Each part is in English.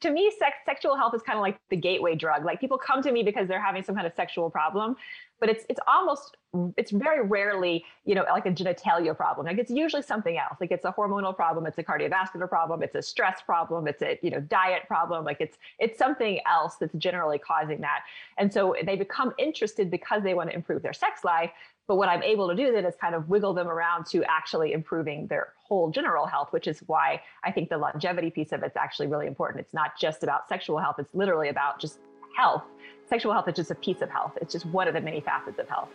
to me, sex, sexual health is kind of like the gateway drug. Like people come to me because they're having some kind of sexual problem, but it's it's almost it's very rarely you know like a genitalia problem. Like it's usually something else. Like it's a hormonal problem, it's a cardiovascular problem, it's a stress problem, it's a you know diet problem. Like it's it's something else that's generally causing that. And so they become interested because they want to improve their sex life. But what I'm able to do then is kind of wiggle them around to actually improving their whole general health, which is why I think the longevity piece of it's actually really important. It's not just about sexual health, it's literally about just health. Sexual health is just a piece of health, it's just one of the many facets of health.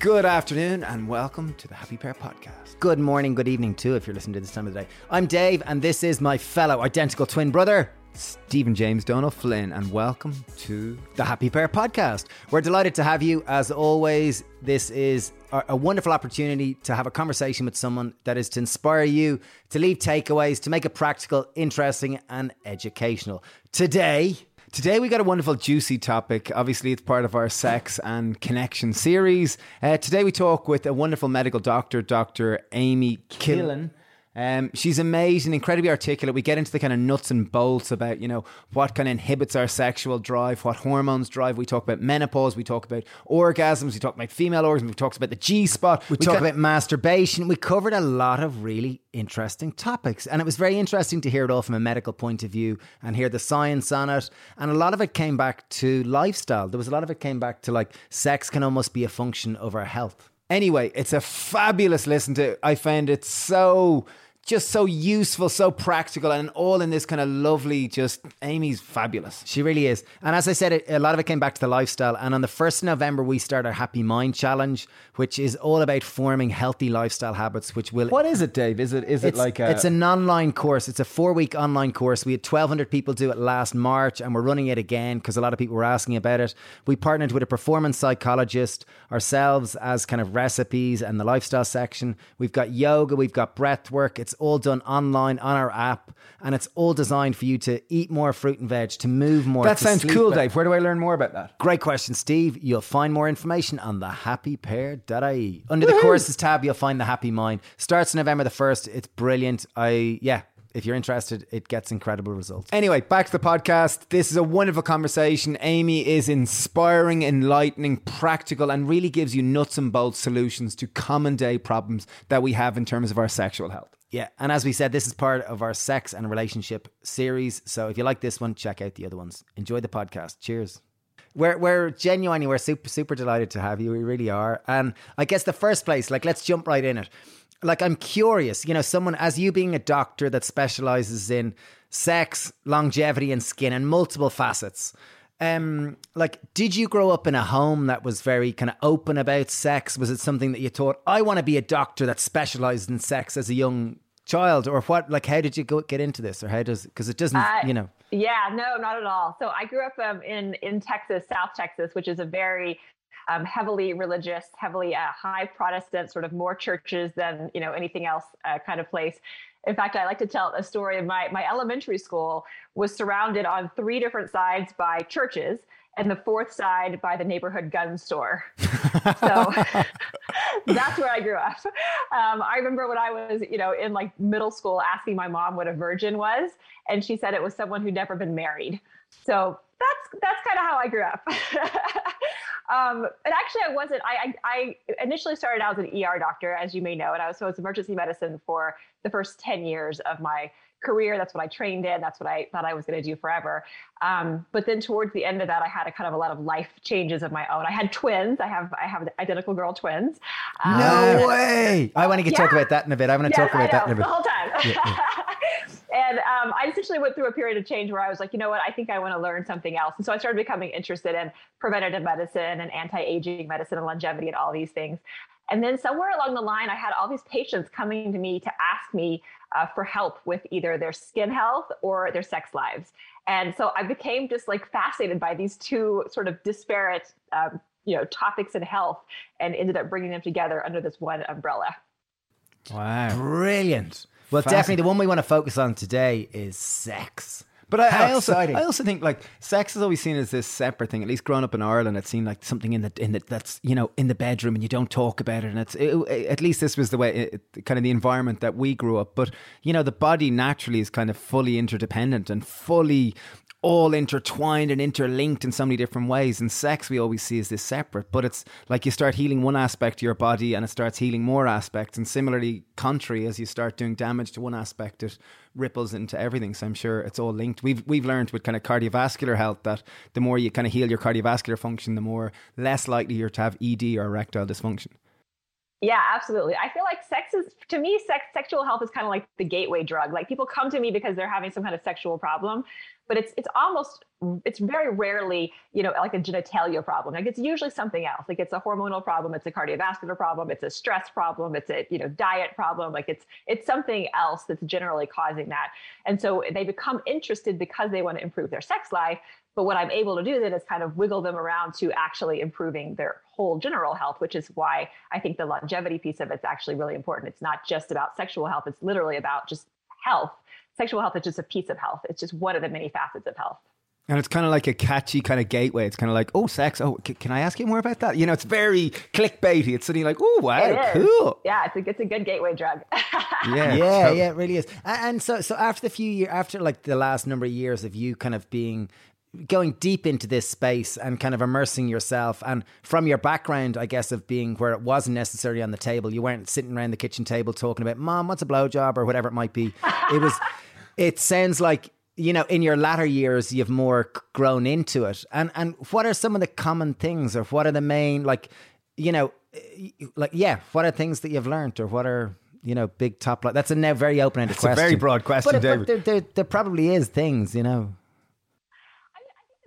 Good afternoon and welcome to the Happy Pear Podcast. Good morning, good evening, too, if you're listening to this time of the day. I'm Dave, and this is my fellow identical twin brother, Stephen James Donald Flynn, and welcome to the Happy Pear Podcast. We're delighted to have you. As always, this is a wonderful opportunity to have a conversation with someone that is to inspire you, to leave takeaways, to make it practical, interesting, and educational. Today, Today we got a wonderful juicy topic. Obviously, it's part of our sex and connection series. Uh, today we talk with a wonderful medical doctor, Dr. Amy Killen. Um, she's amazing, incredibly articulate. We get into the kind of nuts and bolts about, you know, what kind of inhibits our sexual drive, what hormones drive. We talk about menopause, we talk about orgasms, we talk about female orgasms, we talk about the G spot, we, we talk about masturbation. We covered a lot of really interesting topics. And it was very interesting to hear it all from a medical point of view and hear the science on it. And a lot of it came back to lifestyle. There was a lot of it came back to like sex can almost be a function of our health. Anyway, it's a fabulous listen to. I found it so just so useful, so practical, and all in this kind of lovely. Just Amy's fabulous. She really is. And as I said, a lot of it came back to the lifestyle. And on the first of November, we start our Happy Mind Challenge, which is all about forming healthy lifestyle habits. Which will what is it, Dave? Is it is it like a... it's an online course? It's a four week online course. We had twelve hundred people do it last March, and we're running it again because a lot of people were asking about it. We partnered with a performance psychologist ourselves as kind of recipes and the lifestyle section. We've got yoga, we've got breath work. It's all done online on our app, and it's all designed for you to eat more fruit and veg, to move more. That sounds cool, better. Dave. Where do I learn more about that? Great question, Steve. You'll find more information on the thehappypear.ie. Under the courses tab, you'll find the Happy Mind. Starts November the 1st. It's brilliant. I, yeah, if you're interested, it gets incredible results. Anyway, back to the podcast. This is a wonderful conversation. Amy is inspiring, enlightening, practical, and really gives you nuts and bolts solutions to common day problems that we have in terms of our sexual health. Yeah, and as we said, this is part of our sex and relationship series. So if you like this one, check out the other ones. Enjoy the podcast. Cheers. We're, we're genuinely, we're super, super delighted to have you. We really are. And I guess the first place, like, let's jump right in it. Like, I'm curious, you know, someone as you being a doctor that specializes in sex, longevity, and skin and multiple facets. Um, like, did you grow up in a home that was very kind of open about sex? Was it something that you thought, I want to be a doctor that specialized in sex as a young child or what like how did you go get into this or how does because it doesn't uh, you know. yeah no not at all. So i grew up um, in in texas south texas which is a very um, heavily religious heavily uh, high protestant sort of more churches than you know anything else uh, kind of place. In fact, I like to tell a story of my, my elementary school was surrounded on three different sides by churches and the fourth side by the neighborhood gun store. so that's where I grew up. Um, I remember when I was, you know, in like middle school asking my mom what a virgin was, and she said it was someone who'd never been married. So that's that's kind of how I grew up. um, and actually, I wasn't. I, I, I initially started out as an ER doctor, as you may know, and I was so I was emergency medicine for the first ten years of my career. That's what I trained in. That's what I thought I was going to do forever. Um, but then towards the end of that, I had a kind of a lot of life changes of my own. I had twins. I have I have identical girl twins. Um, no way! I want to yeah. talk about that in a bit. I want to yes, talk about that in a bit. The whole time. Yeah, yeah. and um, I essentially went through a period of change where I was like, you know what? I think I want to learn something else. And so I started becoming interested in preventative medicine and anti-aging medicine and longevity and all these things. And then somewhere along the line, I had all these patients coming to me to ask me uh, for help with either their skin health or their sex lives. And so I became just like fascinated by these two sort of disparate, um, you know, topics in health, and ended up bringing them together under this one umbrella. Wow, brilliant! Well, definitely the one we want to focus on today is sex. But I, I also, I also think like sex is always seen as this separate thing. At least growing up in Ireland, it's seen like something in the in the that's you know in the bedroom and you don't talk about it. And it's it, at least this was the way, it, kind of the environment that we grew up. But you know, the body naturally is kind of fully interdependent and fully all intertwined and interlinked in so many different ways. And sex, we always see as this separate, but it's like you start healing one aspect of your body and it starts healing more aspects. And similarly, contrary, as you start doing damage to one aspect, it ripples into everything. So I'm sure it's all linked. We've we've learned with kind of cardiovascular health that the more you kind of heal your cardiovascular function, the more less likely you're to have ED or erectile dysfunction. Yeah, absolutely. I feel like sex is to me, sex sexual health is kind of like the gateway drug. Like people come to me because they're having some kind of sexual problem, but it's it's almost it's very rarely you know like a genitalia problem. Like it's usually something else. Like it's a hormonal problem it's a cardiovascular problem it's a stress problem it's a you know diet problem. Like it's it's something else that's generally causing that. And so they become interested because they want to improve their sex life but what i'm able to do then is kind of wiggle them around to actually improving their whole general health which is why i think the longevity piece of it's actually really important it's not just about sexual health it's literally about just health sexual health is just a piece of health. It's just one of the many facets of health. And it's kind of like a catchy kind of gateway. It's kind of like, oh, sex. Oh, c- can I ask you more about that? You know, it's very clickbaity. It's suddenly like, oh, wow, cool. Yeah, it's a, it's a good gateway drug. yeah, yeah, yeah, it really is. And so, so after the few years, after like the last number of years of you kind of being going deep into this space and kind of immersing yourself and from your background i guess of being where it wasn't necessarily on the table. You weren't sitting around the kitchen table talking about mom what's a blowjob? or whatever it might be. It was it sounds like you know in your latter years you've more grown into it. And and what are some of the common things or what are the main like you know eh, like yeah what are things that you've learned or what are you know big top like that's a now very open-ended question a very broad question but, David. But there, there, there probably is things you know. I think the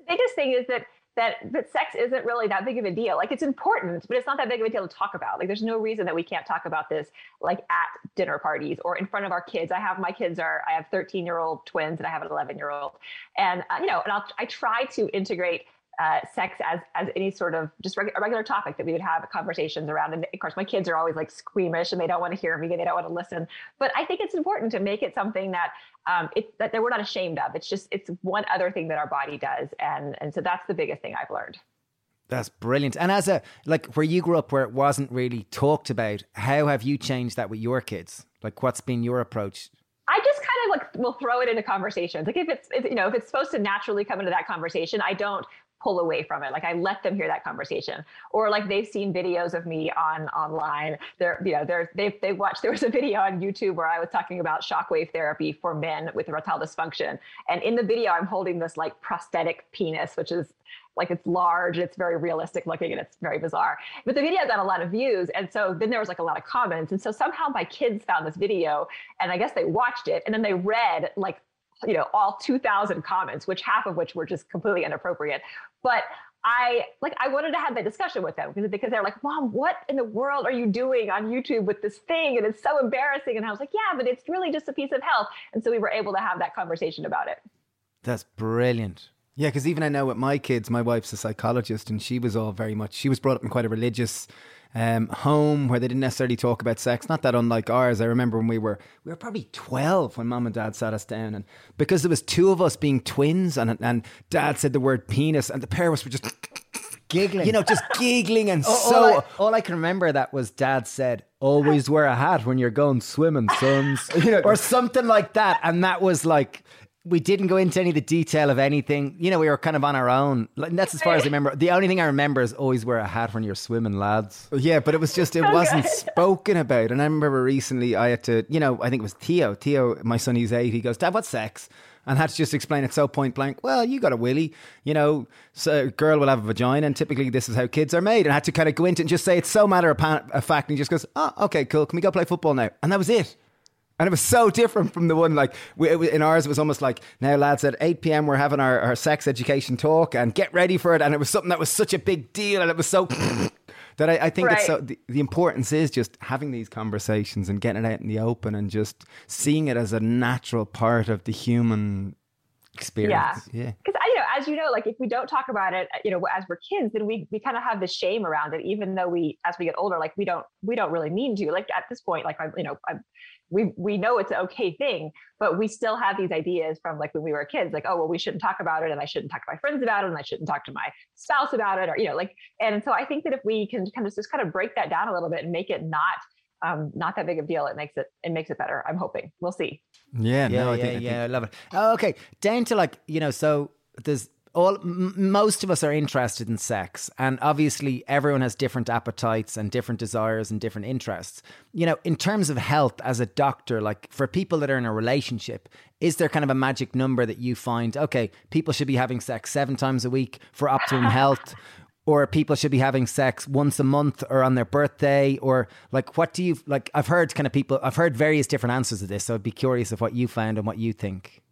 biggest thing is that that that sex isn't really that big of a deal. Like it's important, but it's not that big of a deal to talk about. Like there's no reason that we can't talk about this like at dinner parties or in front of our kids. I have my kids are I have 13 year old twins and I have an 11 year old, and uh, you know, and I'll, I try to integrate uh, sex as as any sort of just reg- a regular topic that we would have conversations around. And of course, my kids are always like squeamish and they don't want to hear me, and they don't want to listen. But I think it's important to make it something that um, it, that we're not ashamed of. It's just it's one other thing that our body does, and and so that's the biggest thing I've learned. That's brilliant. And as a like where you grew up, where it wasn't really talked about, how have you changed that with your kids? Like, what's been your approach? I just kind of like will throw it into conversations. Like if it's if, you know if it's supposed to naturally come into that conversation, I don't pull away from it. Like I let them hear that conversation, or like they've seen videos of me on online. They're you know they're they've they watched. There was a video on YouTube where I was talking about shockwave therapy for men with erectile dysfunction, and in the video I'm holding this like prosthetic penis, which is like it's large, it's very realistic looking, and it's very bizarre. But the video got a lot of views, and so then there was like a lot of comments, and so somehow my kids found this video, and I guess they watched it, and then they read like you know all 2000 comments which half of which were just completely inappropriate but I like I wanted to have that discussion with them because because they're like, "Mom, what in the world are you doing on YouTube with this thing?" And it's so embarrassing. And I was like, "Yeah, but it's really just a piece of health." And so we were able to have that conversation about it. That's brilliant. Yeah, because even I know with my kids, my wife's a psychologist, and she was all very much. She was brought up in quite a religious um, home where they didn't necessarily talk about sex. Not that unlike ours. I remember when we were we were probably twelve when mom and dad sat us down, and because there was two of us being twins, and and dad said the word penis, and the pair of us were just giggling. You know, just giggling and all, so. All I, all I, can remember that was Dad said, "Always wear a hat when you're going swimming, sons," you know, or something like that. And that was like we didn't go into any of the detail of anything. You know, we were kind of on our own. That's as far as I remember. The only thing I remember is always wear a hat when you're swimming, lads. Yeah, but it was just, it wasn't spoken about. And I remember recently I had to, you know, I think it was Theo. Theo, my son, he's eight. He goes, Dad, what's sex? And had to just explain it so point blank. Well, you got a willy, you know, so a girl will have a vagina, and typically this is how kids are made. And I had to kind of go into it and just say it's so matter of fact. And he just goes, Oh, okay, cool. Can we go play football now? And that was it. And it was so different from the one like we, in ours. It was almost like now, lads, at eight p.m. we're having our, our sex education talk and get ready for it. And it was something that was such a big deal, and it was so that I, I think right. it's so the, the, importance is just having these conversations and getting it out in the open and just seeing it as a natural part of the human experience. Yeah. Because yeah. you know, as you know, like if we don't talk about it, you know, as we're kids, then we we kind of have the shame around it, even though we, as we get older, like we don't we don't really mean to. Like at this point, like I'm, you know, I'm, we we know it's an okay thing, but we still have these ideas from like when we were kids, like oh well, we shouldn't talk about it, and I shouldn't talk to my friends about it, and I shouldn't talk to my spouse about it, or you know, like. And so I think that if we can kind of just kind of break that down a little bit and make it not um, not that big of a deal. It makes it it makes it better. I'm hoping. We'll see. Yeah, yeah, no, yeah, I think, yeah. I, I love it. Oh, okay, down to like you know, so there's all m- most of us are interested in sex and obviously everyone has different appetites and different desires and different interests. You know in terms of health as a doctor like for people that are in a relationship is there kind of a magic number that you find okay people should be having sex 7 times a week for optimum health? Or people should be having sex once a month or on their birthday? Or like what do you like i've heard kind of people i've heard various different answers to this so i'd be curious of what you found and what you think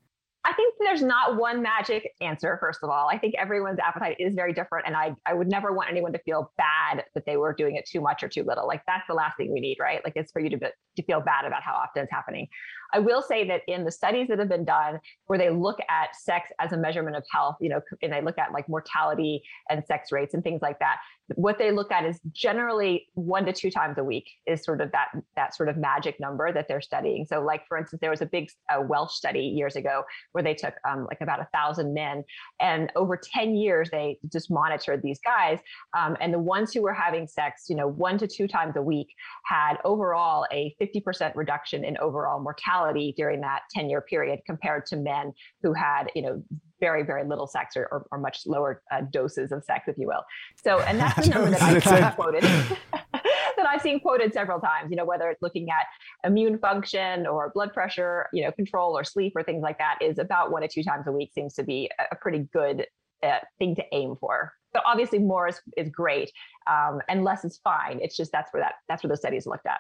there's not one magic answer, first of all. I think everyone's appetite is very different. And I, I would never want anyone to feel bad that they were doing it too much or too little. Like that's the last thing we need, right? Like it's for you to, be, to feel bad about how often it's happening. I will say that in the studies that have been done where they look at sex as a measurement of health, you know, and they look at like mortality and sex rates and things like that, what they look at is generally one to two times a week is sort of that that sort of magic number that they're studying. So, like for instance, there was a big Welsh study years ago where they took um, like about a thousand men, and over ten years they just monitored these guys, um, and the ones who were having sex, you know, one to two times a week, had overall a fifty percent reduction in overall mortality during that ten year period compared to men who had, you know, very, very little sex or, or, or much lower uh, doses of sex, if you will. So, and that's the number that I've seen quoted, that I've seen quoted several times, you know, whether it's looking at immune function or blood pressure, you know, control or sleep or things like that is about one to two times a week seems to be a, pretty good uh, thing to aim for. But obviously more is, is great um, and less is fine. It's just that's where that that's where the studies looked at.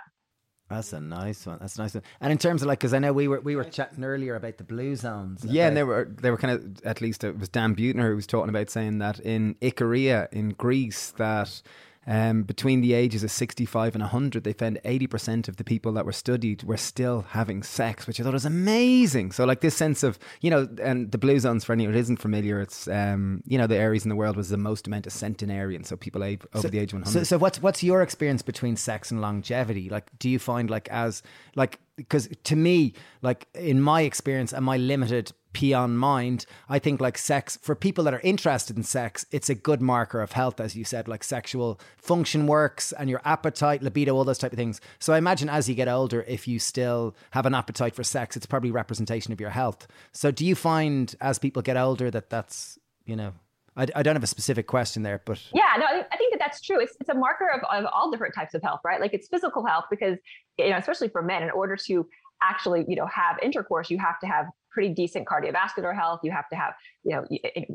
That's a nice one. That's a nice one. And in terms of like, because I know we were we were chatting earlier about the blue zones. Yeah, and they were they were kind of at least it was Dan Buettner who was talking about saying that in Ikaria in Greece that um, between the ages of 65 and 100, they found 80% of the people that were studied were still having sex, which I thought was amazing. So, like, this sense of, you know, and the blue zones, for anyone who isn't familiar, it's, um, you know, the areas in the world was the most amount of centenarians. So, people over so, the age of 100. So, so, what's, what's your experience between sex and longevity? Like, do you find, like, as, like, because to me, like, in my experience and my limited peon mind. I think like sex for people that are interested in sex, it's a good marker of health, as you said, like sexual function works and your appetite, libido, all those type of things. So I imagine as you get older, if you still have an appetite for sex, it's probably representation of your health. So do you find as people get older that that's you know I, I, don't have a specific question there, but yeah, no, I think that that's true. It's, it's a marker of, of all different types of health, right? Like it's physical health because you know, especially for men, in order to actually you know have intercourse, you have to have pretty decent cardiovascular health. You have to have, you know,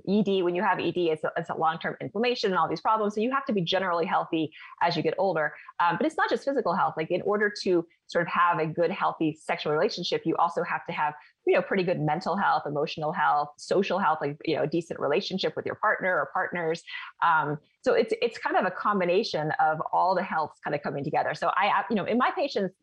ED. When you have ED, it's a, it's a long-term inflammation and all these problems. So you have to be generally healthy as you get older. Um, but it's not just physical health. Like in order to sort of have a good, healthy sexual relationship, you also have to have, you know, pretty good mental health, emotional health, social health, like you know, a decent relationship with your partner or partners. Um, so it's it's kind of a combination of all the healths kind of coming together. So I, you know, in my patients,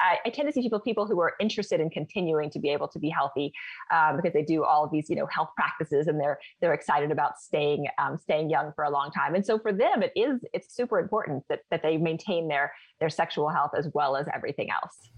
I, I tend to see people people who are interested in continuing to be able to be healthy um, because they do all of these, you know, health practices and they're they're excited about staying um, staying young for a long time. And so for them, it is it's super important that that they maintain their their sexual health as well as everything else.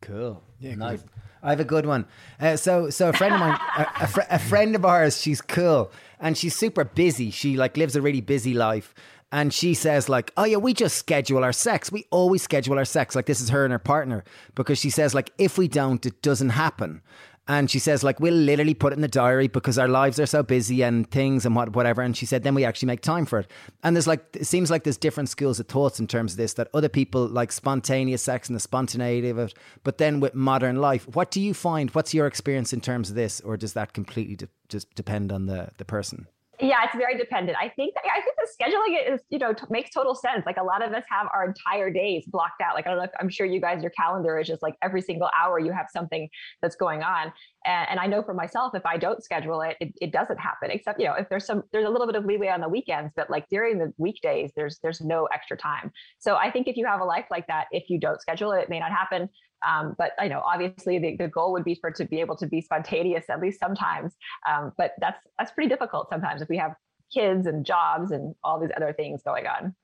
Cool. Yeah, nice. Cool. I have a good one. Uh, so, so a friend of mine, a, a, fr- a, friend of ours, she's cool and she's super busy. She like lives a really busy life. And she says like, oh yeah, we just schedule our sex. We always schedule our sex. Like this is her and her partner because she says like, if we don't, it doesn't happen. And she says, like, we'll literally put it in the diary because our lives are so busy and things and what, whatever. And she said, then we actually make time for it. And there's like, it seems like there's different schools of thoughts in terms of this that other people like spontaneous sex and the spontaneity of it. But then with modern life, what do you find? What's your experience in terms of this? Or does that completely de- just depend on the, the person? Yeah, it's very dependent. I think that, I think the scheduling is you know t- makes total sense. Like a lot of us have our entire days blocked out. Like I don't know, I'm sure you guys your calendar is just like every single hour you have something that's going on. And, and I know for myself, if I don't schedule it, it, it doesn't happen. Except you know if there's some there's a little bit of leeway on the weekends, but like during the weekdays, there's there's no extra time. So I think if you have a life like that, if you don't schedule it, it may not happen. Um, but you know, obviously, the, the goal would be for to be able to be spontaneous at least sometimes. Um, but that's that's pretty difficult sometimes if we have kids and jobs and all these other things going on.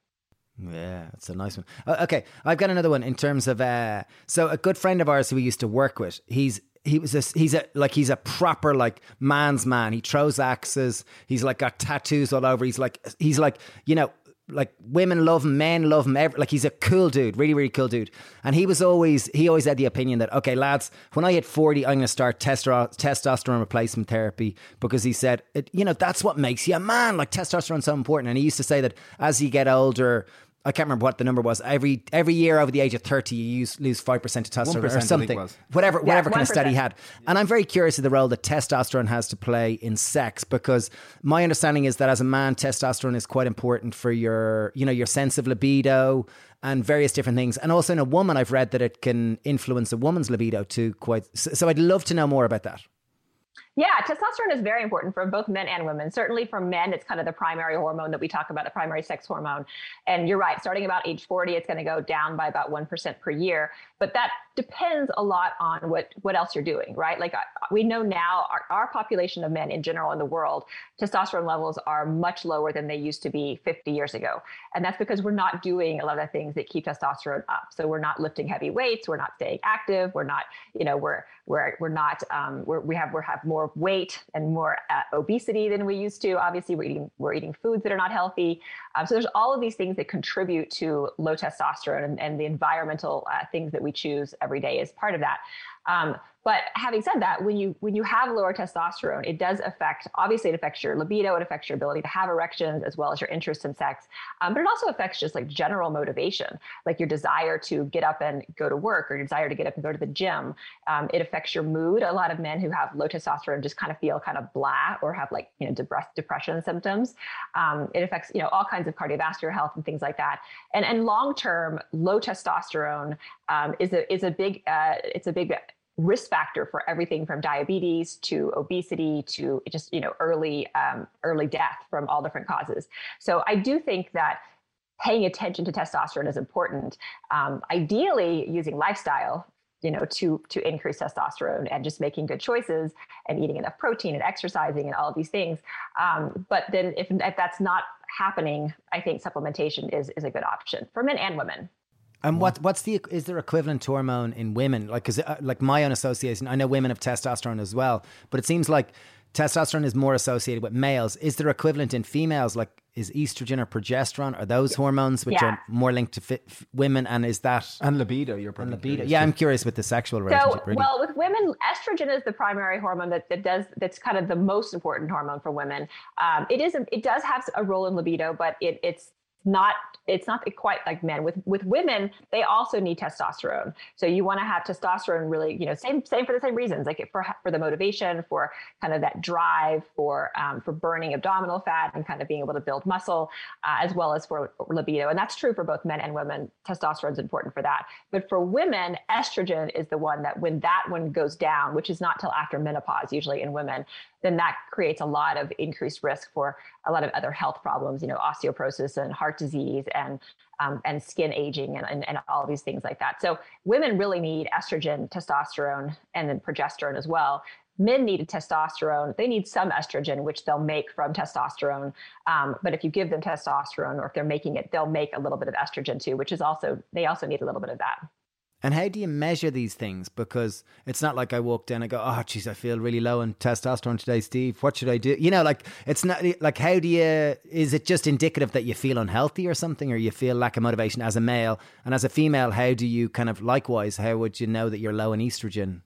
Yeah, that's a nice one. Okay, I've got another one in terms of uh, so a good friend of ours who we used to work with. He's he was a, he's a like he's a proper like man's man. He throws axes. He's like got tattoos all over. He's like he's like you know like women love him, men love him. Like he's a cool dude, really, really cool dude. And he was always he always had the opinion that okay, lads, when I hit forty, I'm going to start testero- testosterone replacement therapy because he said, it, you know, that's what makes you a man. Like testosterone's so important. And he used to say that as you get older, I can't remember what the number was. Every every year over the age of thirty, you use, lose five percent of testosterone or something. Whatever yeah, whatever 1%. kind of study had. And I'm very curious of the role that testosterone has to play in sex because my understanding is that as a man, testosterone is quite important for your you know your sense of libido and various different things. And also in a woman, I've read that it can influence a woman's libido too. Quite so, so I'd love to know more about that. Yeah, testosterone is very important for both men and women. Certainly for men, it's kind of the primary hormone that we talk about, the primary sex hormone. And you're right, starting about age 40, it's going to go down by about 1% per year. But that depends a lot on what, what else you're doing, right? Like we know now our, our population of men in general in the world, testosterone levels are much lower than they used to be 50 years ago. And that's because we're not doing a lot of things that keep testosterone up. So we're not lifting heavy weights, we're not staying active, we're not, you know, we're, we're, we're not, um, we're, we have, we have more more weight and more uh, obesity than we used to. Obviously, we're eating we're eating foods that are not healthy. Um, so there's all of these things that contribute to low testosterone, and, and the environmental uh, things that we choose every day is part of that. Um, but having said that, when you when you have lower testosterone, it does affect. Obviously, it affects your libido. It affects your ability to have erections as well as your interest in sex. Um, but it also affects just like general motivation, like your desire to get up and go to work or your desire to get up and go to the gym. Um, it affects your mood. A lot of men who have low testosterone just kind of feel kind of blah or have like you know depression symptoms. Um, it affects you know all kinds of cardiovascular health and things like that. And and long term, low testosterone um, is a is a big uh, it's a big risk factor for everything from diabetes to obesity to just you know early um, early death from all different causes. So i do think that paying attention to testosterone is important um, ideally using lifestyle you know to to increase testosterone and just making good choices and eating enough protein and exercising and all of these things. Um, but then if, if that's not happening i think supplementation is is a good option for men and women and what what's the is there equivalent hormone in women? Like, cause uh, like my own association, I know women have testosterone as well, but it seems like testosterone is more associated with males. Is there equivalent in females? Like, is estrogen or progesterone? Are those hormones which yeah. are more linked to fit, f- women? And is that and libido? You're probably libido. Yeah, I'm curious with the sexual relationship. So, really. well, with women, estrogen is the primary hormone that, that does that's kind of the most important hormone for women. Um, it is it does have a role in libido, but it, it's not it's not quite like men. With with women they also need testosterone. So you want to have testosterone really you know same same for the same reasons like for for the motivation for kind of that drive for um, for burning abdominal fat and kind of being able to build muscle uh, as well as for libido. And that's true for both men and women. Testosterone is important for that. But for women estrogen is the one that when that one goes down which is not till after menopause usually in women then that creates a lot of increased risk for a lot of other health problems, you know, osteoporosis and heart disease and um, and skin aging and, and, and all these things like that. So women really need estrogen, testosterone, and then progesterone as well. Men need testosterone. They need some estrogen, which they'll make from testosterone. Um, but if you give them testosterone, or if they're making it, they'll make a little bit of estrogen too, which is also they also need a little bit of that. And how do you measure these things? Because it's not like I walk down and go, oh, geez, I feel really low in testosterone today, Steve. What should I do? You know, like, it's not like, how do you, is it just indicative that you feel unhealthy or something, or you feel lack of motivation as a male? And as a female, how do you kind of likewise, how would you know that you're low in estrogen?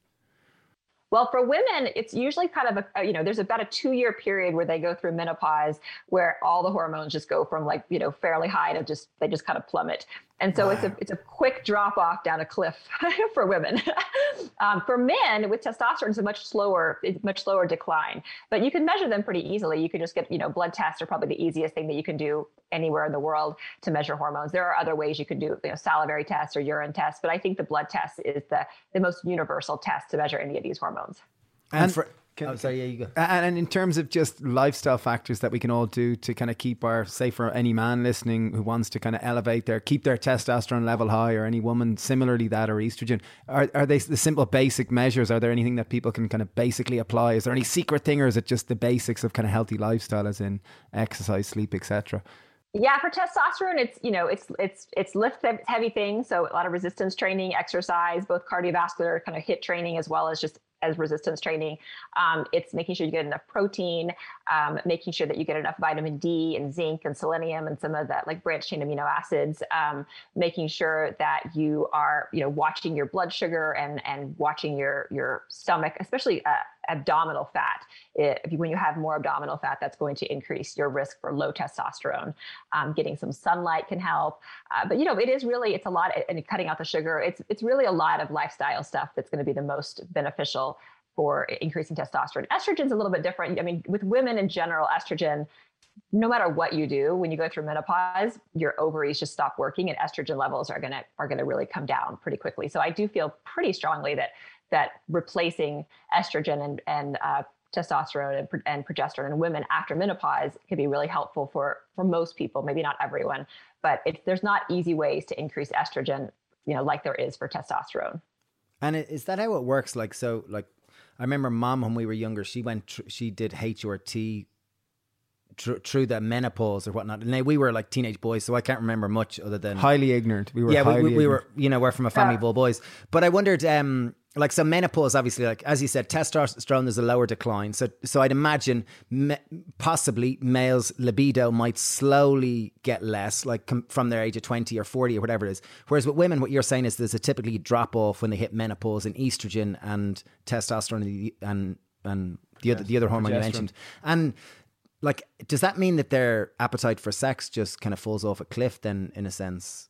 Well, for women, it's usually kind of a, you know, there's about a two year period where they go through menopause where all the hormones just go from like, you know, fairly high to just, they just kind of plummet. And so wow. it's a it's a quick drop off down a cliff for women. um, for men with testosterone, it's a much slower much slower decline. But you can measure them pretty easily. You can just get you know blood tests are probably the easiest thing that you can do anywhere in the world to measure hormones. There are other ways you can do you know salivary tests or urine tests, but I think the blood test is the the most universal test to measure any of these hormones. And, and for oh, sorry, yeah, you go. And, and in terms of just lifestyle factors that we can all do to kind of keep our, say, for any man listening who wants to kind of elevate their, keep their testosterone level high, or any woman similarly that or estrogen, are are they the simple basic measures? Are there anything that people can kind of basically apply? Is there any secret thing, or is it just the basics of kind of healthy lifestyle, as in exercise, sleep, etc.? Yeah, for testosterone, it's you know it's it's it's lift heavy things, so a lot of resistance training, exercise, both cardiovascular kind of HIIT training as well as just as resistance training. Um, it's making sure you get enough protein, um, making sure that you get enough vitamin D and zinc and selenium and some of that like branched chain amino acids. Um, making sure that you are you know watching your blood sugar and and watching your your stomach, especially uh, abdominal fat. It, when you have more abdominal fat, that's going to increase your risk for low testosterone. Um, getting some sunlight can help, uh, but you know it is really it's a lot and cutting out the sugar. It's it's really a lot of lifestyle stuff that's going to be the most beneficial for increasing testosterone. Estrogen's a little bit different. I mean, with women in general, estrogen, no matter what you do, when you go through menopause, your ovaries just stop working, and estrogen levels are gonna are gonna really come down pretty quickly. So I do feel pretty strongly that that replacing estrogen and and uh, testosterone and, and progesterone in women after menopause can be really helpful for for most people. Maybe not everyone, but it, there's not easy ways to increase estrogen, you know, like there is for testosterone. And is that how it works? Like, so, like, I remember mom when we were younger, she went, tr- she did HRT tr- through the menopause or whatnot. And we were like teenage boys, so I can't remember much other than highly ignorant. We were, yeah, we, we, we, were, you know, we're from a family yeah. of all boys. But I wondered, um, like so menopause obviously like as you said testosterone there's a lower decline. So so i'd imagine me, possibly males libido might slowly get less like com- from their age of 20 or 40 or whatever it is. Whereas with women what you're saying is there's a typically drop off when they hit menopause in estrogen and testosterone and and the other the other hormone you mentioned. And like does that mean that their appetite for sex just kind of falls off a cliff then in a sense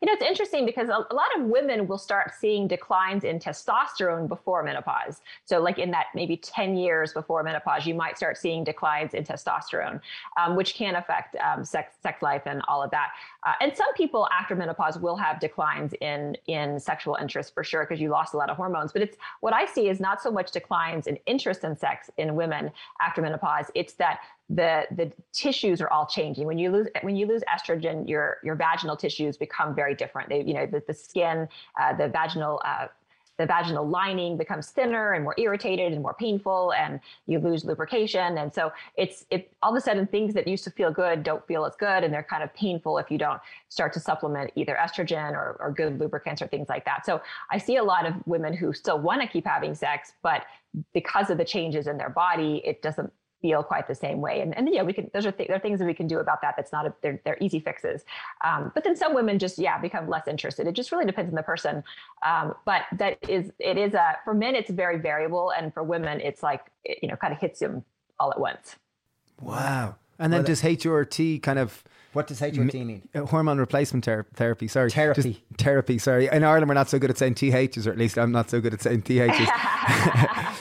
you know, it's interesting because a, lot of women will start seeing declines in testosterone before menopause. So, like in that maybe 10 years before menopause, you might start seeing declines in testosterone, um, which can affect um, sex, sex life and all of that. Uh, and some people after menopause will have declines in, in sexual interest for sure, because you lost a lot of hormones. But it's what I see is not so much declines in interest in sex in women after menopause. It's that the the tissues are all changing. When you lose when you lose estrogen, your your vaginal tissues become very different. They, you know, the, the skin, uh, the vaginal uh, the vaginal lining becomes thinner and more irritated and more painful and you lose lubrication. And so it's it all of a sudden things that used to feel good don't feel as good and they're kind of painful if you don't start to supplement either estrogen or, or good lubricants or things like that. So i see a lot of women who still want to keep having sex but because of the changes in their body it doesn't feel quite the same way. And, and yeah, we can, those are, th- there are things that we can do about that. That's not, a, they're, they're easy fixes. Um, but then some women just, yeah, become less interested. It just really depends on the person. Um, but that is, it is a, for men, it's very variable. And for women, it's like, it, you know, kind of hits them all at once. Wow. And then well, does HRT kind of, what does HRT mean? Uh, hormone replacement ter- therapy. Sorry, therapy. Just therapy. Sorry. In Ireland, we're not so good at saying THs, or at least I'm not so good at saying THs.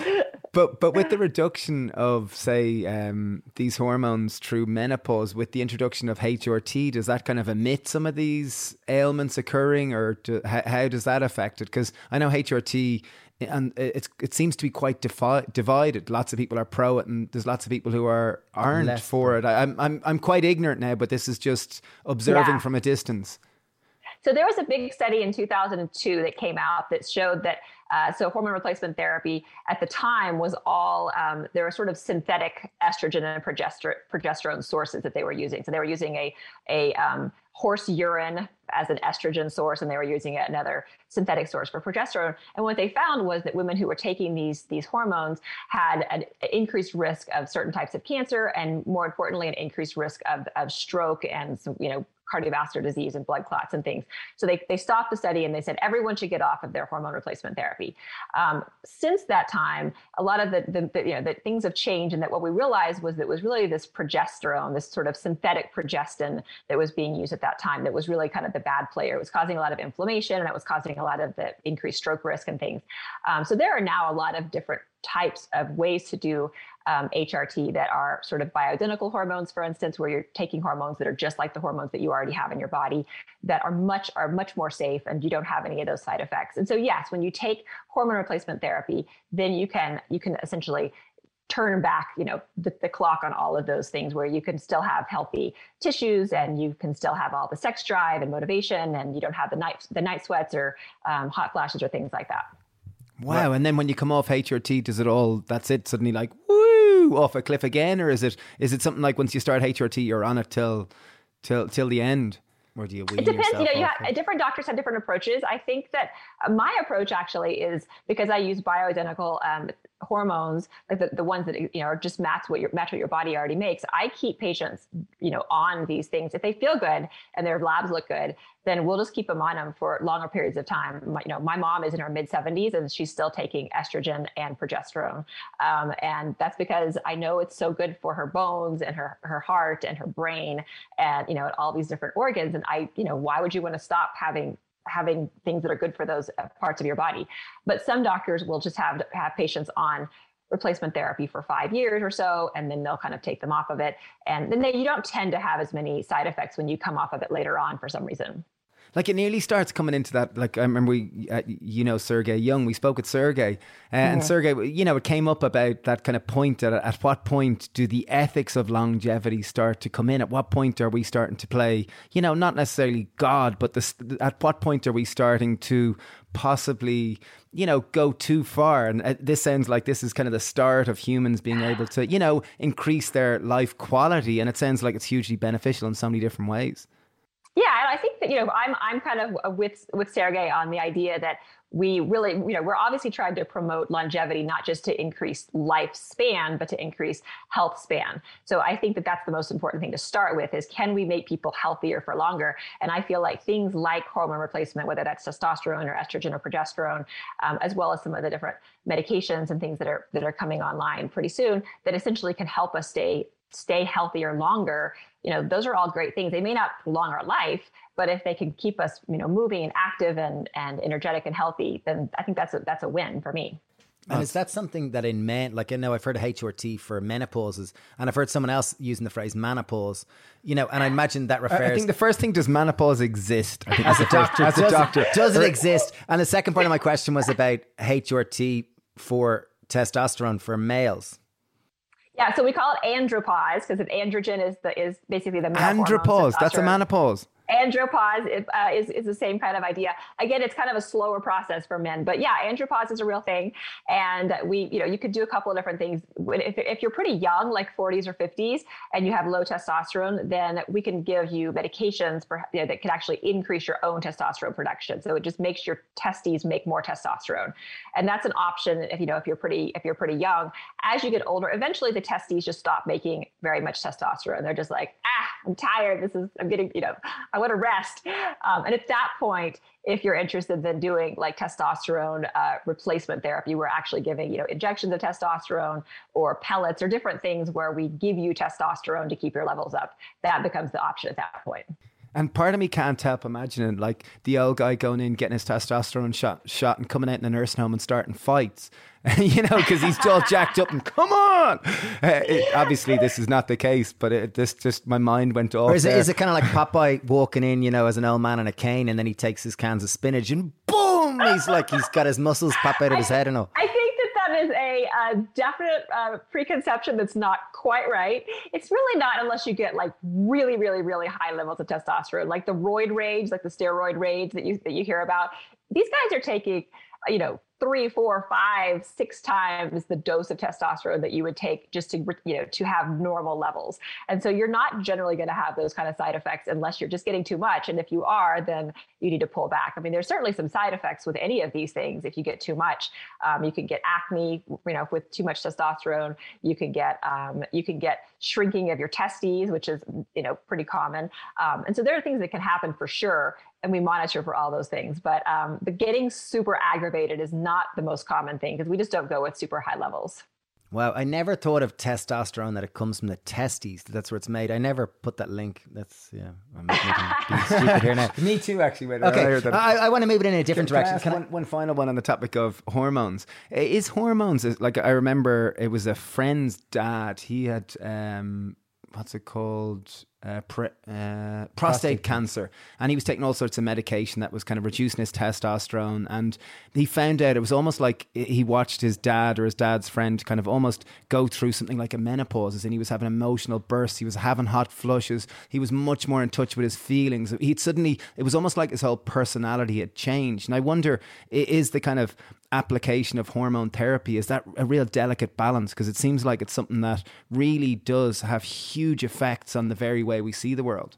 but but with the reduction of say um, these hormones through menopause, with the introduction of HRT, does that kind of emit some of these ailments occurring, or do, how, how, does that affect it? Because I know HRT. And it's it seems to be quite defi- divided. Lots of people are pro it, and there's lots of people who are aren't Less for it. I, am I'm I'm quite ignorant now, but this is just observing yeah. from a distance. So there was a big study in 2002 that came out that showed that uh, so hormone replacement therapy at the time was all um, there were sort of synthetic estrogen and progesterone, sources that they were using. So they were using a a um, horse urine as an estrogen source, and they were using another synthetic source for progesterone. And what they found was that women who were taking these these hormones had an increased risk of certain types of cancer, and more importantly, an increased risk of of stroke and you know cardiovascular disease and blood clots and things. So they, they stopped the study and they said everyone should get off of their hormone replacement therapy. Um, since that time, a lot of the, the, the, you know, that things have changed and that what we realized was that it was really this progesterone, this sort of synthetic progestin that was being used at that time that was really kind of the bad player. It was causing a lot of inflammation and it was causing a lot of the increased stroke risk and things. Um, so there are now a lot of different types of ways to do um, HRT that are sort of bioidentical hormones, for instance, where you're taking hormones that are just like the hormones that you already have in your body, that are much are much more safe, and you don't have any of those side effects. And so, yes, when you take hormone replacement therapy, then you can you can essentially turn back you know the, the, clock on all of those things where you can still have healthy tissues and you can still have all the sex drive and motivation and you don't have the night the night sweats or um, hot flashes or things like that. Wow. And then when you come off hrt does it all that's it suddenly like woo off a cliff again or is it is it something like once you start hrt you're on it till till till the end? Or do you it depends you know you have, different doctors have different approaches. I think that my approach actually is because i use bioidentical um, hormones, like the, the ones that you know are just match what your match what your body already makes. I keep patients, you know, on these things. If they feel good and their labs look good, then we'll just keep them on them for longer periods of time. My, you know, my mom is in her mid 70s and she's still taking estrogen and progesterone, um, and that's because I know it's so good for her bones and her her heart and her brain and you know and all these different organs. And I, you know, why would you want to stop having having things that are good for those uh, parts of your body. But some doctors will just have have patients on replacement therapy for five years or so, and then they'll kind of take them off of it. And then they, you don't tend to have as many side effects when you come off of it later on for some reason. Like it nearly starts coming into that. Like I remember we, uh, you know, Sergey Young. We spoke with Sergey, uh, and. Sergey, you know, it came up about that kind of point. At, at what point do the ethics of longevity start to come in? At what point are we starting to play? You know, not necessarily God, but the, at what point are we starting to possibly you know go too far and uh, this sounds like this is kind of the start of humans being able to you know increase their life quality and it sounds like it's hugely beneficial in so many different ways yeah, and I think that you know I'm I'm kind of with with Sergey on the idea that we really you know we're obviously trying to promote longevity not just to increase lifespan but to increase health span. So I think that that's the most important thing to start with is can we make people healthier for longer? And I feel like things like hormone replacement, whether that's testosterone or estrogen or progesterone, um, as well as some of the different medications and things that are that are coming online pretty soon, that essentially can help us stay stay healthier longer you know those are all great things they may not prolong our life but if they can keep us you know moving and active and and energetic and healthy then i think that's a that's a win for me and is that something that in men, like I know I've heard of HRT for menopauses, and I've heard someone else using the phrase menopause, you know, and I imagine that refers. I think the first thing does menopause exist? as a doctor, as a doctor, does it exist? And the second part of my question was about HRT for testosterone for males. Yeah, so we call it andropause because androgen is the is basically the andropause. That's a menopause andropause is, uh, is, is the same kind of idea. Again, it's kind of a slower process for men, but yeah, andropause is a real thing. And we, you know, you could do a couple of different things. If, if you're pretty young, like 40s or 50s, and you have low testosterone, then we can give you medications for, you know, that can actually increase your own testosterone production. So it just makes your testes make more testosterone. And that's an option if, you know, if you're pretty, if you're pretty young. As you get older, eventually the testes just stop making very much testosterone. They're just like, ah, I'm tired. This is, I'm getting, you know, I want to rest. Um, and at that point, if you're interested in doing like testosterone uh, replacement therapy, we're actually giving, you know, injections of testosterone or pellets or different things where we give you testosterone to keep your levels up. That becomes the option at that point. And part of me can't help imagining like the old guy going in, getting his testosterone shot, shot and coming out in a nursing home and starting fights. you know, because he's all jacked up and come on. Uh, it, obviously, this is not the case, but it, this just my mind went off. Or is it, is it kind of like Popeye walking in, you know, as an old man in a cane, and then he takes his cans of spinach and boom, he's like he's got his muscles pop out of his head and all. I think that is a, a definite uh, preconception that's not quite right. It's really not unless you get like really, really, really high levels of testosterone, like the roid rage, like the steroid rage that you that you hear about. These guys are taking, you know, three, four, five, six times the dose of testosterone that you would take just to, you know, to have normal levels. And so you're not generally going to have those kind of side effects unless you're just getting too much. And if you are, then you need to pull back. I mean, there's certainly some side effects with any of these things. If you get too much, um, you can get acne, you know, with too much testosterone. You can get, um, you can get shrinking of your testes, which is, you know, pretty common. Um, and so there are things that can happen for sure and we monitor for all those things. But um, but getting super aggravated is not the most common thing because we just don't go with super high levels. Wow, I never thought of testosterone that it comes from the testes. That's where it's made. I never put that link. That's yeah. I'm being stupid here now. Me too, actually. Wait, Okay, I, I want to move it in a different Can I direction. ask Can I- one, one final one on the topic of hormones. Is hormones like I remember it was a friend's dad. He had um, what's it called? Uh, pre, uh, prostate, cancer, and he was taking all sorts of medication that was kind of reducing his testosterone. And he found out it was almost like he watched his dad or his dad's friend kind of almost go through something like a menopause, And he was having emotional bursts, he was having hot flushes, he was much more in touch with his feelings. He'd suddenly, it was almost like his whole personality had changed. And I wonder, is the kind of application of hormone therapy is that a real delicate balance because it seems like it's something that really does have huge effects on the very way we see the world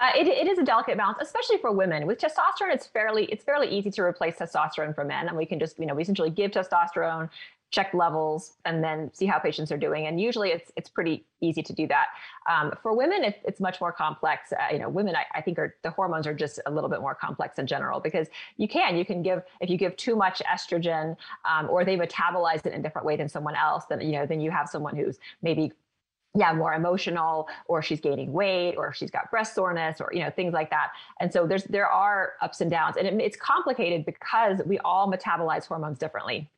Uh, it, it is a delicate balance, especially for women. With testosterone, it's fairly it's fairly easy to replace testosterone for men, and we can just you know we essentially give testosterone, check levels, and then see how patients are doing. And usually, it's it's pretty easy to do that. Um, for women, it, it's much more complex. Uh, you know, women I, I think are the hormones are just a little bit more complex in general because you can you can give if you give too much estrogen um, or they metabolize it in a different way than someone else, then you know then you have someone who's maybe yeah more emotional or she's gaining weight or she's got breast soreness or you know things like that. And so there's there are ups and downs and it, it's complicated because we all metabolize hormones differently.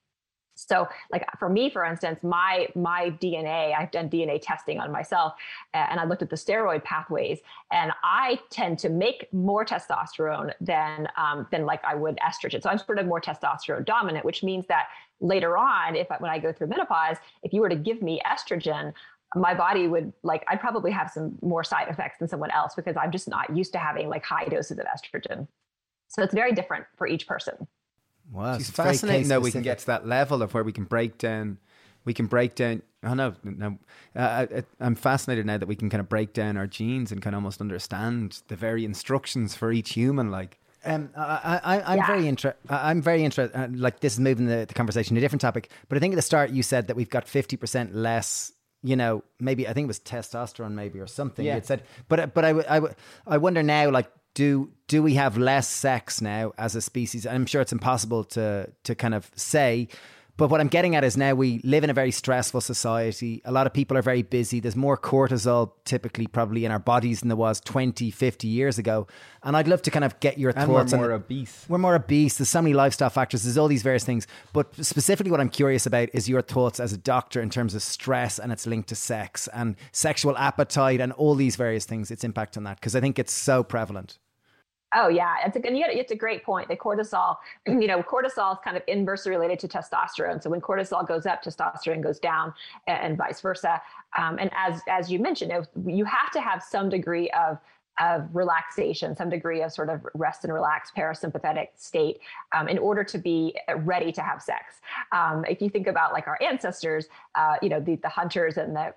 So like for me for instance my my dna i've done dna testing on myself and i looked at the steroid pathways and i tend to make more testosterone than um, than like i would estrogen. So i'm sort of more testosterone dominant which means that later on if when i go through menopause if you were to give me estrogen my body would like I'd probably have some more side effects than someone else because I'm just not used to having like high doses of estrogen. So it's very different for each person. Wow, It's it's fascinating case though we can get to that level of where we can break down. We can break down. Oh no, no. Uh, I, I'm fascinated now that we can kind of break down our genes and kind of almost understand the very instructions for each human. Like, Um, I, I, I'm Yeah. very interested. I'm very interested. Uh, like this is moving the, the conversation to a different topic. But I think at the start you said that we've got fifty percent less. You know, maybe I think it was testosterone, maybe or something. Yeah. It said, but uh, but I, I, I wonder now, like, do do we have less sex now as a species? I'm sure it's impossible to to kind of say. But what I'm getting at is now we live in a very stressful society. A lot of people are very busy. There's more cortisol typically probably in our bodies than there was 20, 50 years ago. And I'd love to kind of get your and we're thoughts on more obese. we're more obese. There's so many lifestyle factors. There's all these various things. But specifically, what I'm curious about is your thoughts as a doctor in terms of stress and its link to sex and sexual appetite and all these various things, its impact on that. Because I think it's so prevalent. Oh yeah, it's a you it's a great point. The cortisol, you know, cortisol is kind of inversely related to testosterone. So when cortisol goes up, testosterone goes down, and vice versa. Um, and as as you mentioned, you have to have some degree of of relaxation, some degree of sort of rest and relax parasympathetic state um, in order to be ready to have sex. Um, if you think about like our ancestors, uh, you know, the, the hunters and the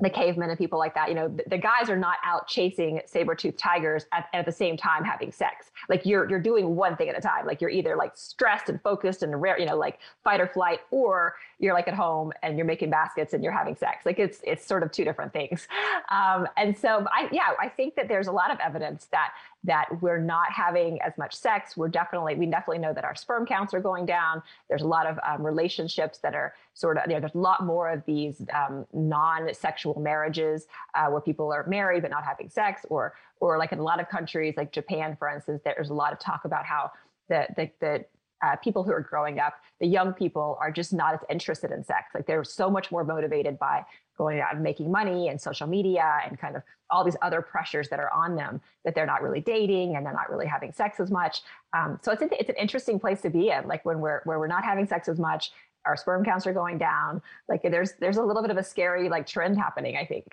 the cavemen and people like that, you know, the, the guys are not out chasing saber-toothed tigers at, at the same time having sex. Like you're you're doing one thing at a time. Like you're either like stressed and focused and rare, you know, like fight or flight, or you're like at home and you're making baskets and you're having sex. Like it's it's sort of two different things. Um, and so I yeah, I think that there's a lot of evidence that that we're not having as much sex. We're definitely we definitely know that our sperm counts are going down. There's a lot of um, relationships that are sort of you know, there's a lot more of these um, non-sexual marriages uh, where people are married but not having sex, or or like in a lot of countries like Japan, for instance, there's a lot of talk about how the the, the uh, people who are growing up, the young people are just not as interested in sex. Like they're so much more motivated by going out and making money and social media and kind of all these other pressures that are on them that they're not really dating and they're not really having sex as much. Um, so it's an, it's an interesting place to be in, like when we're where we're not having sex as much, our sperm counts are going down. Like there's there's a little bit of a scary like trend happening. I think.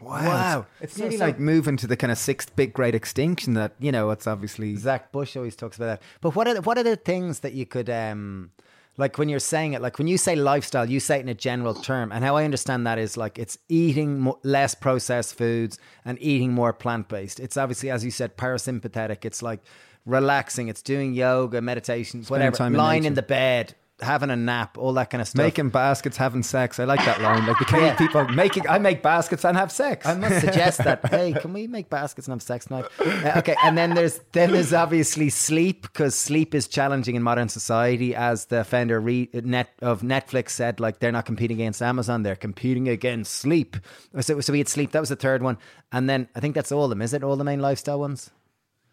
Wow. It's So- really so- like moving to the kind of sixth big great extinction that, you know, it's obviously. Zach Bush always talks about that. But what are the, what are the things that you could um like when you're saying it like when you say lifestyle you say it in a general term and how I understand that is like it's eating mo- less processed foods and eating more plant-based. It's obviously as you said parasympathetic. It's like relaxing, it's doing yoga, meditation, whatever. time in lying nature. in the bed having a nap, all that kind of stuff. Making baskets, having sex. I like that line. Like the kind of people making. I make baskets and have sex. I must suggest that. Hey, can we make baskets and have sex tonight? Uh, okay, and then there's then there's obviously sleep because sleep is challenging in modern society. As the founder re- net of Netflix said, like they're not competing against Amazon, they're competing against sleep. So, so we had sleep. That was the third one, and then I think that's all of them. Is it all the main lifestyle ones?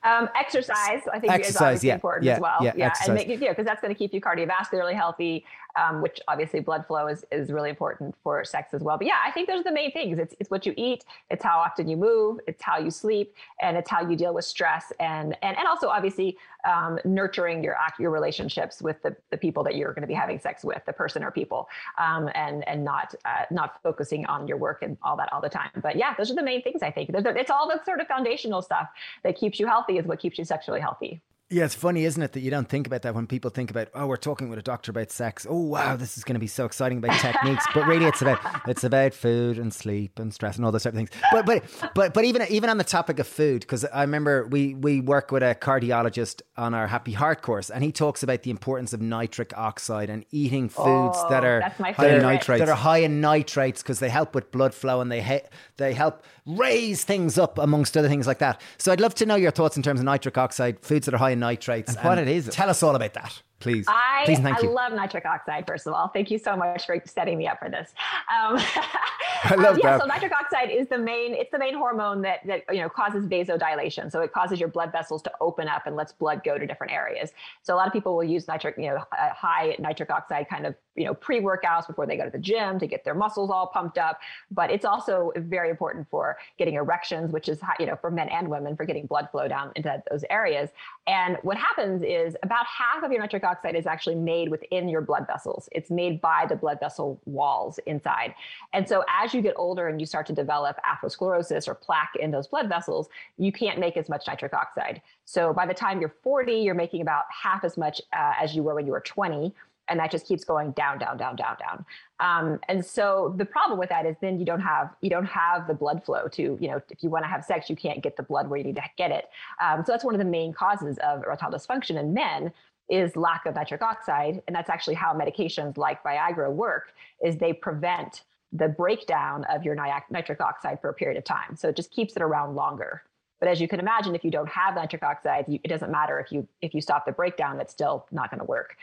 Um, exercise, I think, exercise, is obviously yeah, important yeah, as well. Yeah, yeah and make, you know, because that's going to keep you cardiovascularly healthy, um, which obviously blood flow is, is really important for sex as well. But yeah, I think those are the main things. It's, it's what you eat, it's how often you move, it's how you sleep, and it's how you deal with stress, and and and also obviously um, nurturing your your relationships with the, the people that you're going to be having sex with, the person or people, um, and and not uh, not focusing on your work and all that all the time. But yeah, those are the main things I think. It's all the sort of foundational stuff that keeps you healthy is what keeps you sexually healthy. Yeah, it's funny, isn't it, that you don't think about that when people think about, oh, we're talking with a doctor about sex. Oh, wow, this is going to be so exciting about techniques. but really, it's about it's about food and sleep and stress and all those type of things. But but but but even even on the topic of food, because I remember we we work with a cardiologist on our Happy Heart course, and he talks about the importance of nitric oxide and eating foods oh, that are high in nitrates. that are high in nitrates because they help with blood flow and they ha- they help raise things up amongst other things like that. So I'd love to know your thoughts in terms of nitric oxide, foods that are high in nitrates, and what it is. Tell us all about that. Please. I, Please thank I you. love nitric oxide, first of all. Thank you so much for setting me up for this. Um, I love um, yeah, that. so nitric oxide is the main, it's the main hormone that, that, you know, causes vasodilation. So it causes your blood vessels to open up and lets blood go to different areas. So a lot of people will use nitric, you know, high nitric oxide kind of, you know, pre-workouts before they go to the gym to get their muscles all pumped up. But it's also very important for getting erections, which is, high, you know, for men and women for getting blood flow down into those areas. And what happens is about half of your nitric oxide is actually made within your blood vessels. It's made by the blood vessel walls inside. And so as you get older and you start to develop atherosclerosis or plaque in those blood vessels, you can't make as much nitric oxide. So by the time you're 40, you're making about half as much uh, as you were when you were 20 and that just keeps going down down down down down um, and so the problem with that is then you don't have you don't have the blood flow to you know if you want to have sex you can't get the blood where you need to get it um, so that's one of the main causes of erectile dysfunction in men is lack of nitric oxide and that's actually how medications like viagra work is they prevent the breakdown of your nitric oxide for a period of time so it just keeps it around longer but as you can imagine, if you don't have nitric oxide, you, it doesn't matter if you if you stop the breakdown, it's still not going to work.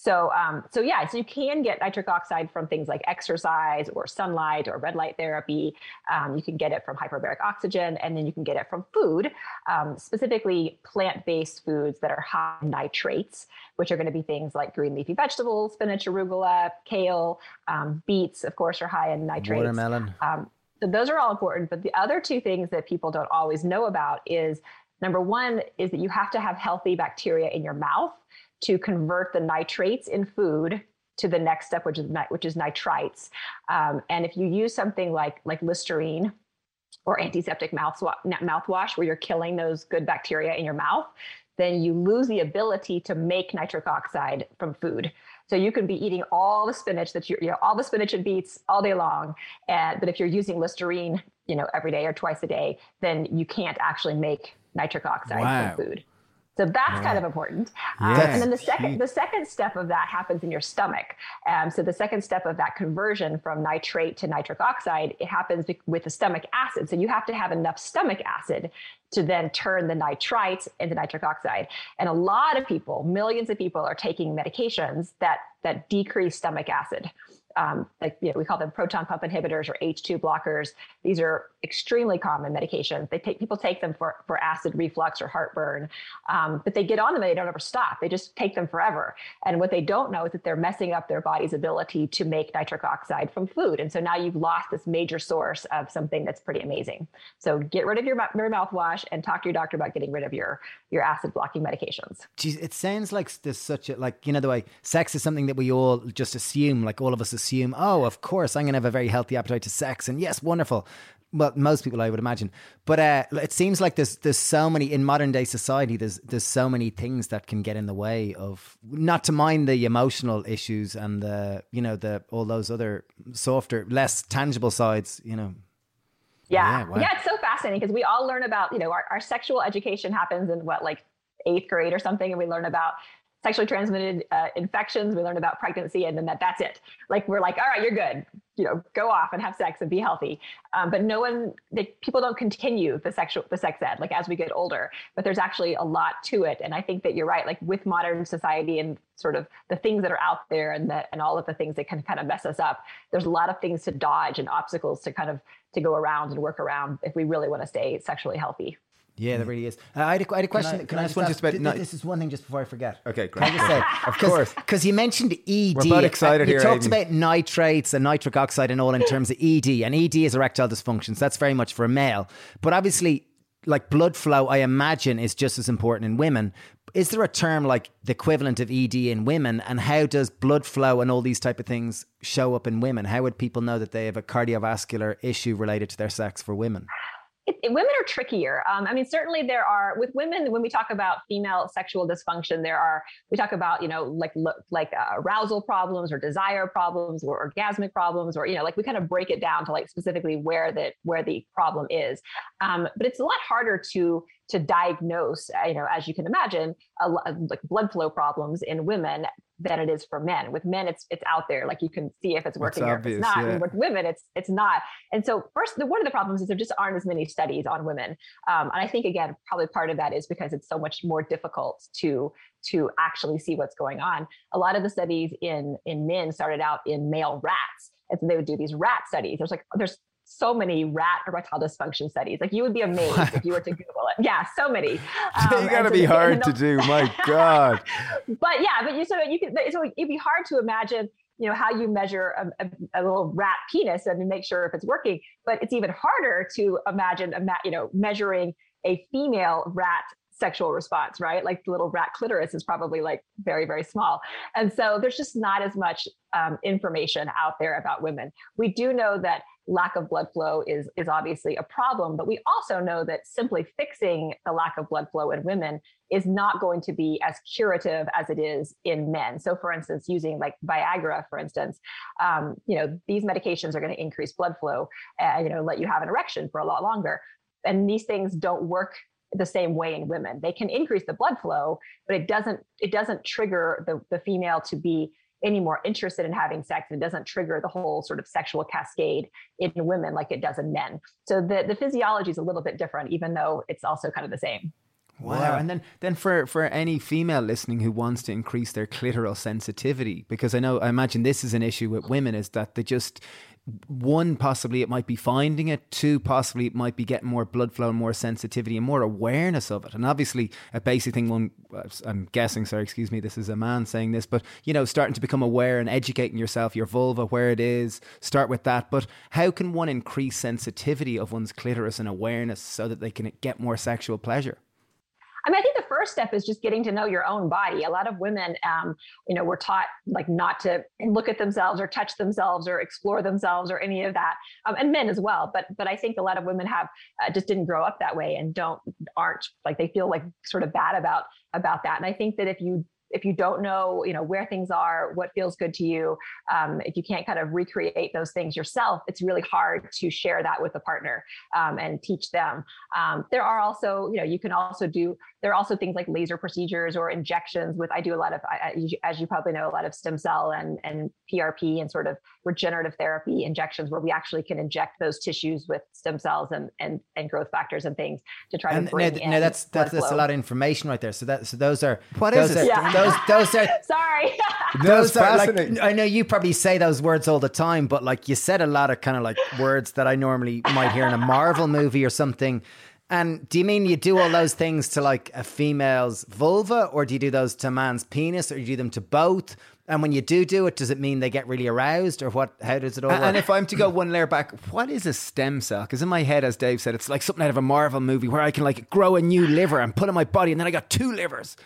So um, so yeah, so you can get nitric oxide from things like exercise or sunlight or red light therapy. Um, you can get it from hyperbaric oxygen, and then you can get it from food, um, specifically plant-based foods that are high in nitrates, which are going to be things like green leafy vegetables, spinach, arugula, kale, um, beets. Of course, are high in nitrates. Watermelon. Um, so those are all important. But the other two things that people don't always know about is number one is that you have to have healthy bacteria in your mouth to convert the nitrates in food to the next step, which is which is nitrites. Um, and if you use something like like Listerine or antiseptic mouthwash, mouthwash, where you're killing those good bacteria in your mouth, then you lose the ability to make nitric oxide from food. So you can be eating all the spinach that you, you know, all the spinach and beets all day long. And, but if you're using Listerine, you know, every day or twice a day, then you can't actually make nitric oxide Wow. from food. So that's kind of important. Um, and then the second, the second step of that happens in your stomach. Um, so the second step of that conversion from nitrate to nitric oxide, it happens with the stomach acid. So you have to have enough stomach acid to then turn the nitrites into nitric oxide. And a lot of people, millions of people, are taking medications that that decrease stomach acid. Um, like you know, we call them proton pump inhibitors or H2 blockers. These are extremely common medications. They take people take them for for acid reflux or heartburn, um, but they get on them and they don't ever stop. They just take them forever. And what they don't know is that they're messing up their body's ability to make nitric oxide from food. And so now you've lost this major source of something that's pretty amazing. So get rid of your, your mouthwash and talk to your doctor about getting rid of your your acid blocking medications. It sounds like there's such a like you know the way sex is something that we all just assume, like all of us assume. Oh, of course, I'm going to have a very healthy appetite to sex, and yes, wonderful. Well, most people, I would imagine, but uh, it seems like there's there's so many in modern day society. There's there's so many things that can get in the way of not to mind the emotional issues and the you know the all those other softer, less tangible sides. You know, Yeah. Yeah, Yeah, it's so fascinating because we all learn about, you know, our, our sexual education happens in what, like eighth grade or something, and we learn about sexually transmitted uh, infections. We learned about pregnancy, and then that that's it. Like we're like, all right, you're good. You know, go off and have sex and be healthy. Um, but no one, they, people don't continue the sexual the sex ed like as we get older. But there's actually a lot to it, and I think that you're right. Like with modern society and sort of the things that are out there, and that and all of the things that can kind of mess us up. There's a lot of things to dodge and obstacles to kind of to go around and work around if we really want to stay sexually healthy. Yeah, there really is. Uh, I, had a, I had a question. Can I, can I, just, one just about? Th- this is one thing just before I forget. Okay, great. Can I just say, of course, because you mentioned ED. We're both excited uh, here. You talked about nitrates and nitric oxide and all in terms of ED, and ED is erectile dysfunction. So that's very much for a male. But obviously, like blood flow, I imagine is just as important in women. Is there a term like the equivalent of ED in women, and how does blood flow and all these type of things show up in women? How would people know that they have a cardiovascular issue related to their sex for women? It, it, women are trickier. Um, I mean, certainly there are with women when we talk about female sexual dysfunction, there are we talk about you know like like uh, arousal problems or desire problems or orgasmic problems or you know like we kind of break it down to like specifically where the where the problem is. Um, but it's a lot harder to to diagnose, uh, you know, as you can imagine, a, like blood flow problems in women than it is for men. With men, it's it's out there, like you can see if it's working it's or obvious, if it's not. Yeah. And with women, it's it's not. And so, first, the, one of the problems is there just aren't as many studies on women, um, and I think again, probably part of that is because it's so much more difficult to to actually see what's going on. A lot of the studies in in men started out in male rats. And so they would do these rat studies. There's like there's so many rat erectile dysfunction studies. Like you would be amazed if you were to Google it. Yeah, so many. Um, you got to be hard to do. My God. but yeah, but you so you can so it'd be hard to imagine you know how you measure a, a, a, little rat penis and make sure if it's working but it's even harder to imagine a mat you know measuring a female rat sexual response right like the little rat clitoris is probably like very very small and so there's just not as much um, information out there about women we do know that lack of blood flow is is obviously a problem but we also know that simply fixing the lack of blood flow in women is not going to be as curative as it is in men. So for instance using like viagra for instance um, you know these medications are going to increase blood flow and you know let you have an erection for a lot longer. And these things don't work the same way in women. They can increase the blood flow but it doesn't it doesn't trigger the, the female to be any more interested in having sex it doesn't trigger the whole sort of sexual cascade in women like it does in men. So the, the physiology is a little bit different, even though it's also kind of the same. Wow. And then, then for, for any female listening who wants to increase their clitoral sensitivity, because I know, I imagine this is an issue with women, is that they just, one possibly it might be finding it two possibly it might be getting more blood flow and more sensitivity and more awareness of it. And obviously a basic thing one i'm guessing sorry excuse me this is a man saying this but you know starting to become aware and educating yourself your vulva where it is start with that. But how can one increase sensitivity of one's clitoris and awareness so that they can get more sexual pleasure I mean, I think the first step is just getting to know your own body. A lot of women, um, you know, were taught like not to look at themselves or touch themselves or explore themselves or any of that, um, and men as well. But but I think a lot of women have uh, just didn't grow up that way and don't aren't like they feel like sort of bad about about that. And I think that if you if you don't know you know where things are what feels good to you um, if you can't kind of recreate those things yourself it's really hard to share that with a partner um, and teach them um, there are also you know you can also do there are also things like laser procedures or injections with i do a lot of as you probably know a lot of stem cell and and prp and sort of regenerative therapy injections where we actually can inject those tissues with stem cells and and, and growth factors and things to try and to bring no, in no that's that's, that's a lot of information right there. So that so those are what those is are, it? Yeah. those those are sorry. Those are like i know you probably say those words all the time but like you said a lot of kind of like words that i normally might hear in a marvel movie or something and do you mean you do all those things to like a female's vulva, or do you do those to a man's penis, or do you do them to both? And when you do do it, does it mean they get really aroused, or what? How does it all? And, work? and if I'm to go one layer back, what is a stem cell? Because in my head, as Dave said, it's like something out of a Marvel movie where I can like grow a new liver and put in my body, and then I got two livers.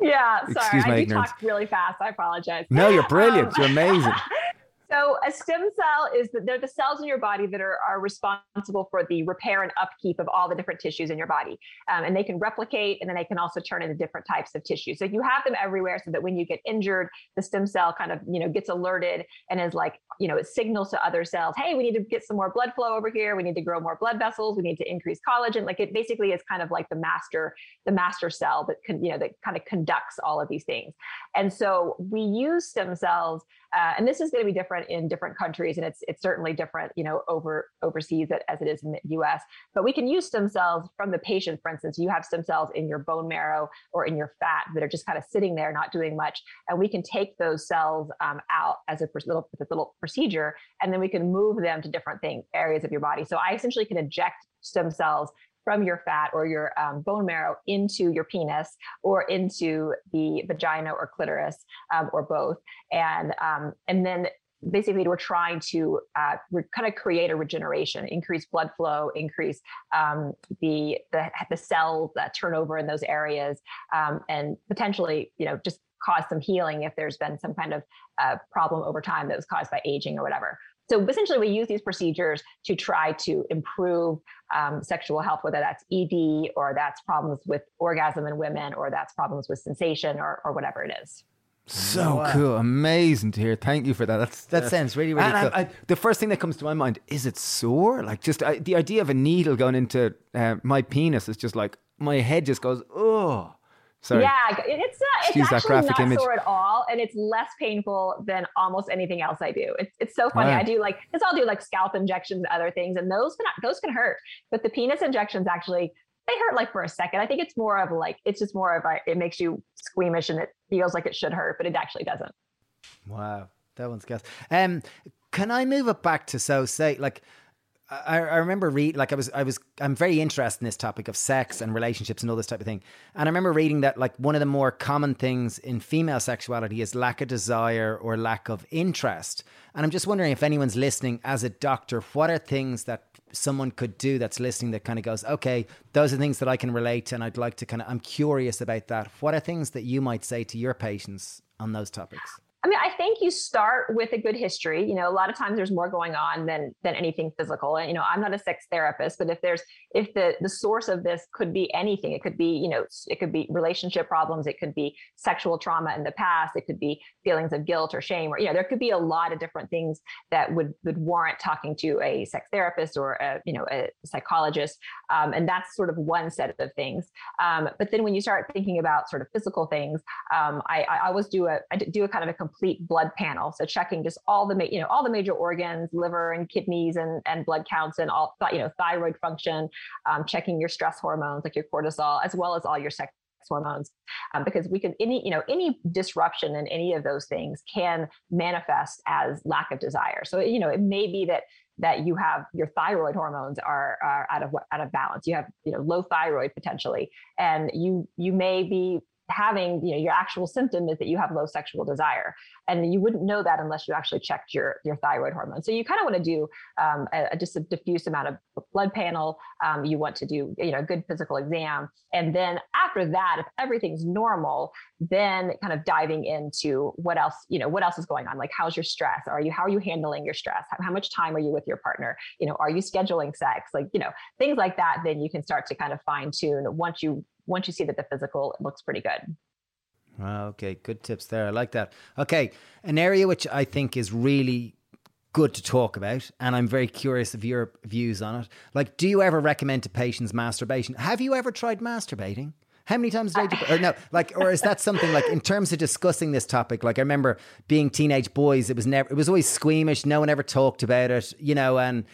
Yeah, sorry, Excuse I do talk really fast. I apologize. No, you're brilliant. Um, you're amazing. So a stem cell is that they're the cells in your body that are, are responsible for the repair and upkeep of all the different tissues in your body. Um, and they can replicate and then they can also turn into different types of tissue. So you have them everywhere so that when you get injured, the stem cell kind of, you know, gets alerted and is like you know, it signals to other cells, hey, we need to get some more blood flow over here. We need to grow more blood vessels. We need to increase collagen. Like it basically is kind of like the master, the master cell that can, you know, that kind of conducts all of these things. And so we use stem cells, uh, and this is going to be different in different countries, and it's it's certainly different, you know, over overseas as it is in the U.S. But we can use stem cells from the patient. For instance, you have stem cells in your bone marrow or in your fat that are just kind of sitting there, not doing much, and we can take those cells um, out as a little, little procedure, and then we can move them to different thing areas of your body. So I essentially can inject stem cells from your fat or your um, bone marrow into your penis or into the vagina or clitoris um, or both, and um, and then basically we're trying to uh, re- kind of create a regeneration increase blood flow increase um, the, the the cells that turnover in those areas um, and potentially you know just cause some healing if there's been some kind of uh, problem over time that was caused by aging or whatever. So essentially, we use these procedures to try to improve um, sexual health, whether that's ED or that's problems with orgasm in women or that's problems with sensation or, or whatever it is. So wow. cool, amazing to hear. Thank you for that. That's that sounds really really cool. I, I, the first thing that comes to my mind is it sore? Like just I, the idea of a needle going into uh, my penis is just like my head just goes oh. Sorry. Yeah, it's uh, it's actually not image. sore at all, and it's less painful than almost anything else I do. It's it's so funny. Right. I do like because I'll do like scalp injections and other things, and those can those can hurt, but the penis injections actually they hurt like for a second. I think it's more of like it's just more of a it makes you squeamish and it feels like it should hurt, but it actually doesn't. Wow, that one's gas. Um, can I move it back to so say like I, I remember read like I was I was I'm very interested in this topic of sex and relationships and all this type of thing. And I remember reading that like one of the more common things in female sexuality is lack of desire or lack of interest. And I'm just wondering if anyone's listening as a doctor, what are things that someone could do that's listening that kind of goes, okay, those are things that I can relate and I'd like to kind of I'm curious about that. What are things that you might say to your patients on those topics? I mean, I think you start with a good history. You know, a lot of times there's more going on than than anything physical. And you know, I'm not a sex therapist, but if there's if the the source of this could be anything, it could be you know, it could be relationship problems, it could be sexual trauma in the past, it could be feelings of guilt or shame, or you know, there could be a lot of different things that would would warrant talking to a sex therapist or a you know a psychologist. Um, and that's sort of one set of things. Um, but then when you start thinking about sort of physical things, um, I, I always do a I do a kind of a complete complete blood panel. So checking just all the, you know, all the major organs, liver and kidneys and, and blood counts and all, you know, thyroid function, um, checking your stress hormones like your cortisol, as well as all your sex hormones um, because we can any you know any disruption in any of those things can manifest as lack of desire so you know it may be that that you have your thyroid hormones are, are out of out of balance you have you know low thyroid potentially and you you may be having you know your actual symptom is that you have low sexual desire. And you wouldn't know that unless you actually checked your your thyroid hormone. So you kind of want to do um, a, a, just a diffuse amount of blood panel. Um, you want to do you know a good physical exam. And then after that if everything's normal then kind of diving into what else you know what else is going on? Like how's your stress? Are you how are you handling your stress? How, how much time are you with your partner? You know are you scheduling sex? Like you know things like that then you can start to kind of fine tune once you once you see that the physical looks pretty good. Ah, okay, good tips there. I like that. Okay, an area which I think is really good to talk about, and I'm very curious of your views on it. Like, do you ever recommend to patients masturbation? Have you ever tried masturbating? How many times day? Do, or no, like, or is that something like in terms of discussing this topic? Like, I remember being teenage boys. It was never. It was always squeamish. No one ever talked about it. You know, and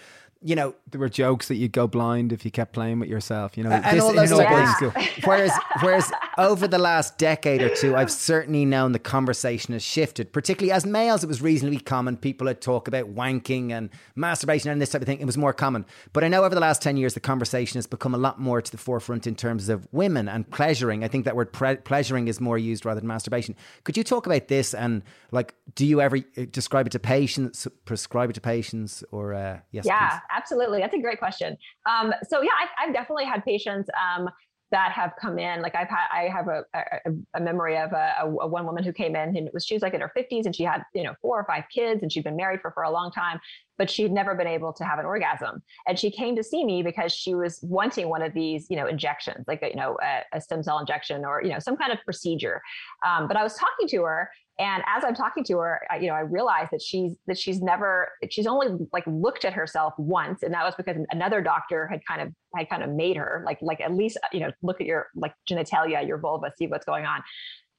you know, there were jokes that you'd go blind if you kept playing with yourself. You know, and this, all those yeah. Whereas, whereas over the last decade or two, I've certainly known the conversation has shifted. Particularly as males, it was reasonably common. People would talk about wanking and masturbation and this type of thing. It was more common. But I know over the last ten years, the conversation has become a lot more to the forefront in terms of women and pleasuring. I think that word pre- pleasuring is more used rather than masturbation. Could you talk about this and like, do you ever uh, describe it to patients, prescribe it to patients, or uh, yes? Yeah. Please absolutely. That's a great question. Um, so yeah, I, have definitely had patients um, that have come in. Like I've had, I have a, a, a memory of a, a, one woman who came in and was she was like in her 50s and she had you know four or five kids and she'd been married for for a long time but she'd never been able to have an orgasm. And she came to see me because she was wanting one of these, you know, injections, like a, you know, a, a stem cell injection or you know some kind of procedure. Um, but I was talking to her, and as I'm talking to her, I, you know, I realized that she's that she's never she's only like looked at herself once, and that was because another doctor had kind of had kind of made her like like at least you know look at your like genitalia, your vulva, see what's going on.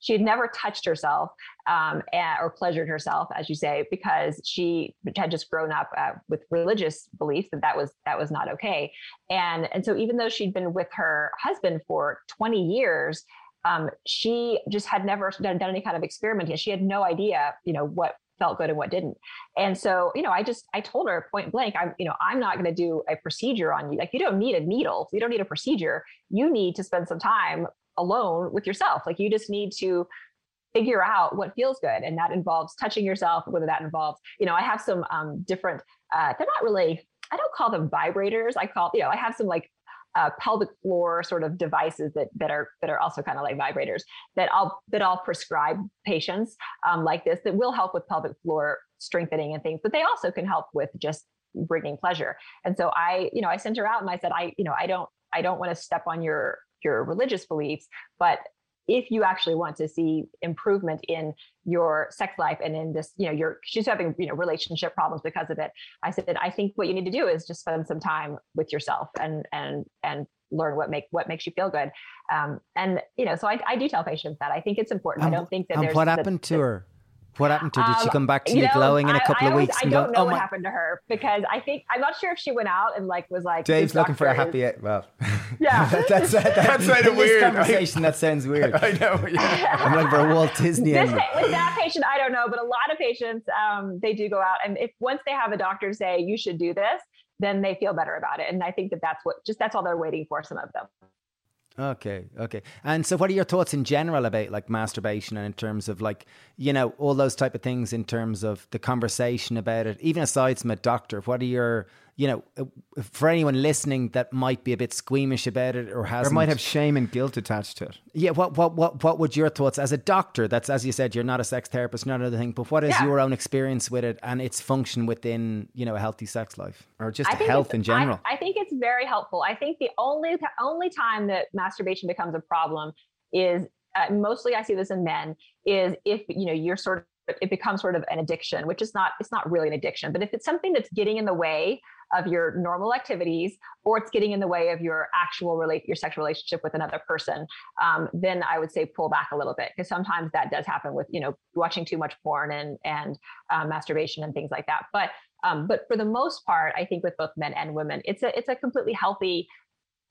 She had never touched herself um, or pleasured herself, as you say, because she had just grown up uh, with religious beliefs that that was that was not okay. And and so even though she'd been with her husband for 20 years, um, she just had never done, done any kind of experimenting. She had no idea, you know, what felt good and what didn't. And so, you know, I just I told her point blank, I'm, you know, I'm not going to do a procedure on you. Like you don't need a needle, you don't need a procedure. You need to spend some time alone with yourself. Like you just need to figure out what feels good, and that involves touching yourself. Whether that involves, you know, I have some um, different. Uh, they're not really. I don't call them vibrators. I call, you know, I have some like uh, pelvic floor sort of devices that that are that are also kind of like vibrators that I'll that I'll prescribe patients um, like this that will help with pelvic floor strengthening and things, but they also can help with just bringing pleasure. And so I, you know, I sent her out and I said, I, you know, I don't I don't want to step on your your religious beliefs, but if you actually want to see improvement in your sex life and in this, you know, your she's having, you know, relationship problems because of it. I said, I think what you need to do is just spend some time with yourself and and and learn what make what makes you feel good. Um, and you know, so I, I do tell patients that I think it's important. And, I don't think that and there's what happened the, to her? What happened to her? Did she um, come back to you, you know, glowing in a couple I of always- weeks? I and don't go, know oh what my, happened to her because I think I'm not sure if she went out and like was like Dave's looking for a doctor is- happy. Well, Yeah. that's that, That's kind in of this weird. Conversation that sounds weird. I know. Yeah. I'm looking for a Walt Disney This, with that patient, I don't know, but a lot of patients, um, they do go out, and if once they have a doctor say you should do this, then they feel better about it. And I think that that's what just that's all they're waiting for. Some of them. Okay, okay. And so, what are your thoughts in general about like masturbation and in terms of like you know all those type of things in terms of the conversation about it, even aside from a doctor? What are your you know uh, for anyone listening that might be a bit squeamish about it or has Or might have shame and guilt attached to it. yeah. What what what what would your thoughts as a doctor? That's as you said, you're not a sex therapist, not another thing. But what is Yeah. your own experience with it and its function within you know a healthy sex life or just I health in general? I, I think it's very helpful. I think the only only time that masturbation becomes a problem is uh, mostly I see this in men is if you know you're sort of it becomes sort of an addiction, which is not it's not really an addiction, but if it's something that's getting in the way of your normal activities or it's getting in the way of your actual relate your sexual relationship with another person um, then i would say pull back a little bit because sometimes that does happen with you know watching too much porn and and um, masturbation and things like that. But um, but for the most part i think with both men and women it's a it's a completely healthy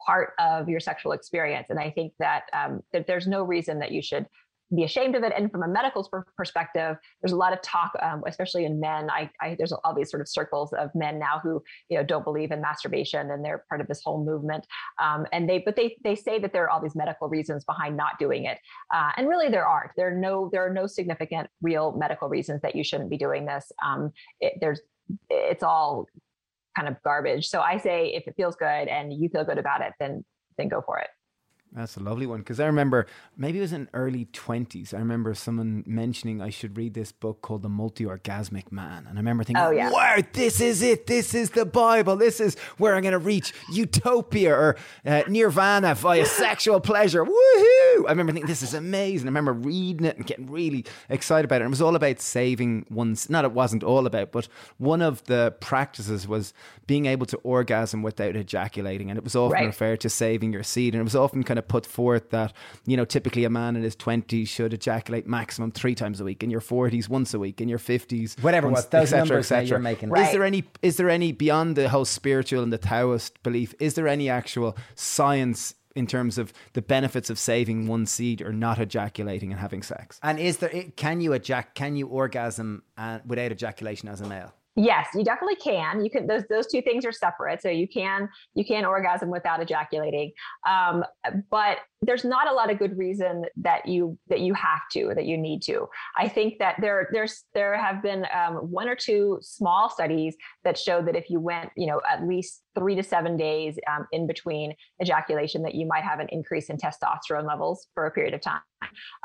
part of your sexual experience. And i think that um, that there's no reason that you should be ashamed of it. And from a medical perspective, there's a lot of talk, um, especially in men. I, I there's all these sort of circles of men now who you know don't believe in masturbation, and they're part of this whole movement. Um, and they but they they say that there are all these medical reasons behind not doing it, uh, and really there aren't. There are no there are no significant real medical reasons that you shouldn't be doing this. Um, it, there's it's all kind of garbage. So I say if it feels good and you feel good about it, then then go for it. That's a lovely one because I remember maybe it was in early twenties. I remember someone mentioning I should read this book called The Multi Orgasmic Man, and I remember thinking, Oh, yeah. "Wow, this is it! This is the Bible! This is where I'm going to reach utopia or uh, nirvana via sexual pleasure!" Woohoo! I remember thinking, "This is amazing!" I remember reading it and getting really excited about it. And it was all about saving one's. Not it wasn't all about, but one of the practices was being able to orgasm without ejaculating, and it was often Right. referred to saving your seed. And it was often kind of put forth that, you know, typically a man in his 20s should ejaculate maximum three times a week, in your 40s, once a week, in your 50s, Whatever once, was, those et cetera, numbers et that you're cetera. making. Is there any, is there any, beyond the whole spiritual and the Taoist belief, is there any actual science in terms of the benefits of saving one seed or not ejaculating and having sex? And is there? Can you ejac? Can you orgasm uh, without ejaculation as a male? Yes, you definitely can. You can those those two things are separate. So you can you can orgasm without ejaculating. Um, but there's not a lot of good reason that you that you have to that you need to. I think that there there's there have been um, one or two small studies that show that if you went you know at least three to seven days um, in between ejaculation, that you might have an increase in testosterone levels for a period of time.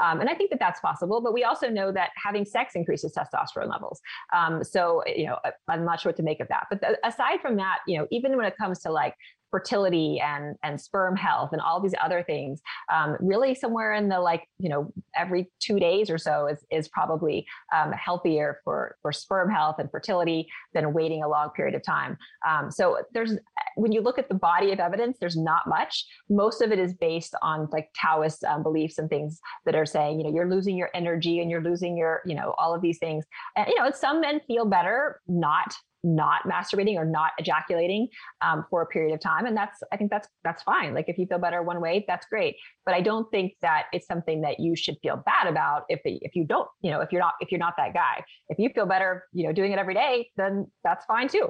Um, and I think that that's possible. But we also know that having sex increases testosterone levels. Um, so, you know, I'm not sure what to make of that. But th- aside from that, you know, even when it comes to like fertility and and sperm health and all these other things um, really somewhere in the like you know every two days or so is is probably um, healthier for for sperm health and fertility than waiting a long period of time. Um, so there's when you look at the body of evidence there's not much. Most of it is based on like taoist um, beliefs and things that are saying you know you're losing your energy and you're losing your you know all of these things. And you know some men feel better not not masturbating or not ejaculating um, for a period of time. And that's i think that's that's fine. Like if you feel better one way that's great. But i don't think that it's something that you should feel bad about if if you don't you know if you're not if you're not that guy. If you feel better you know doing it every day then that's fine too.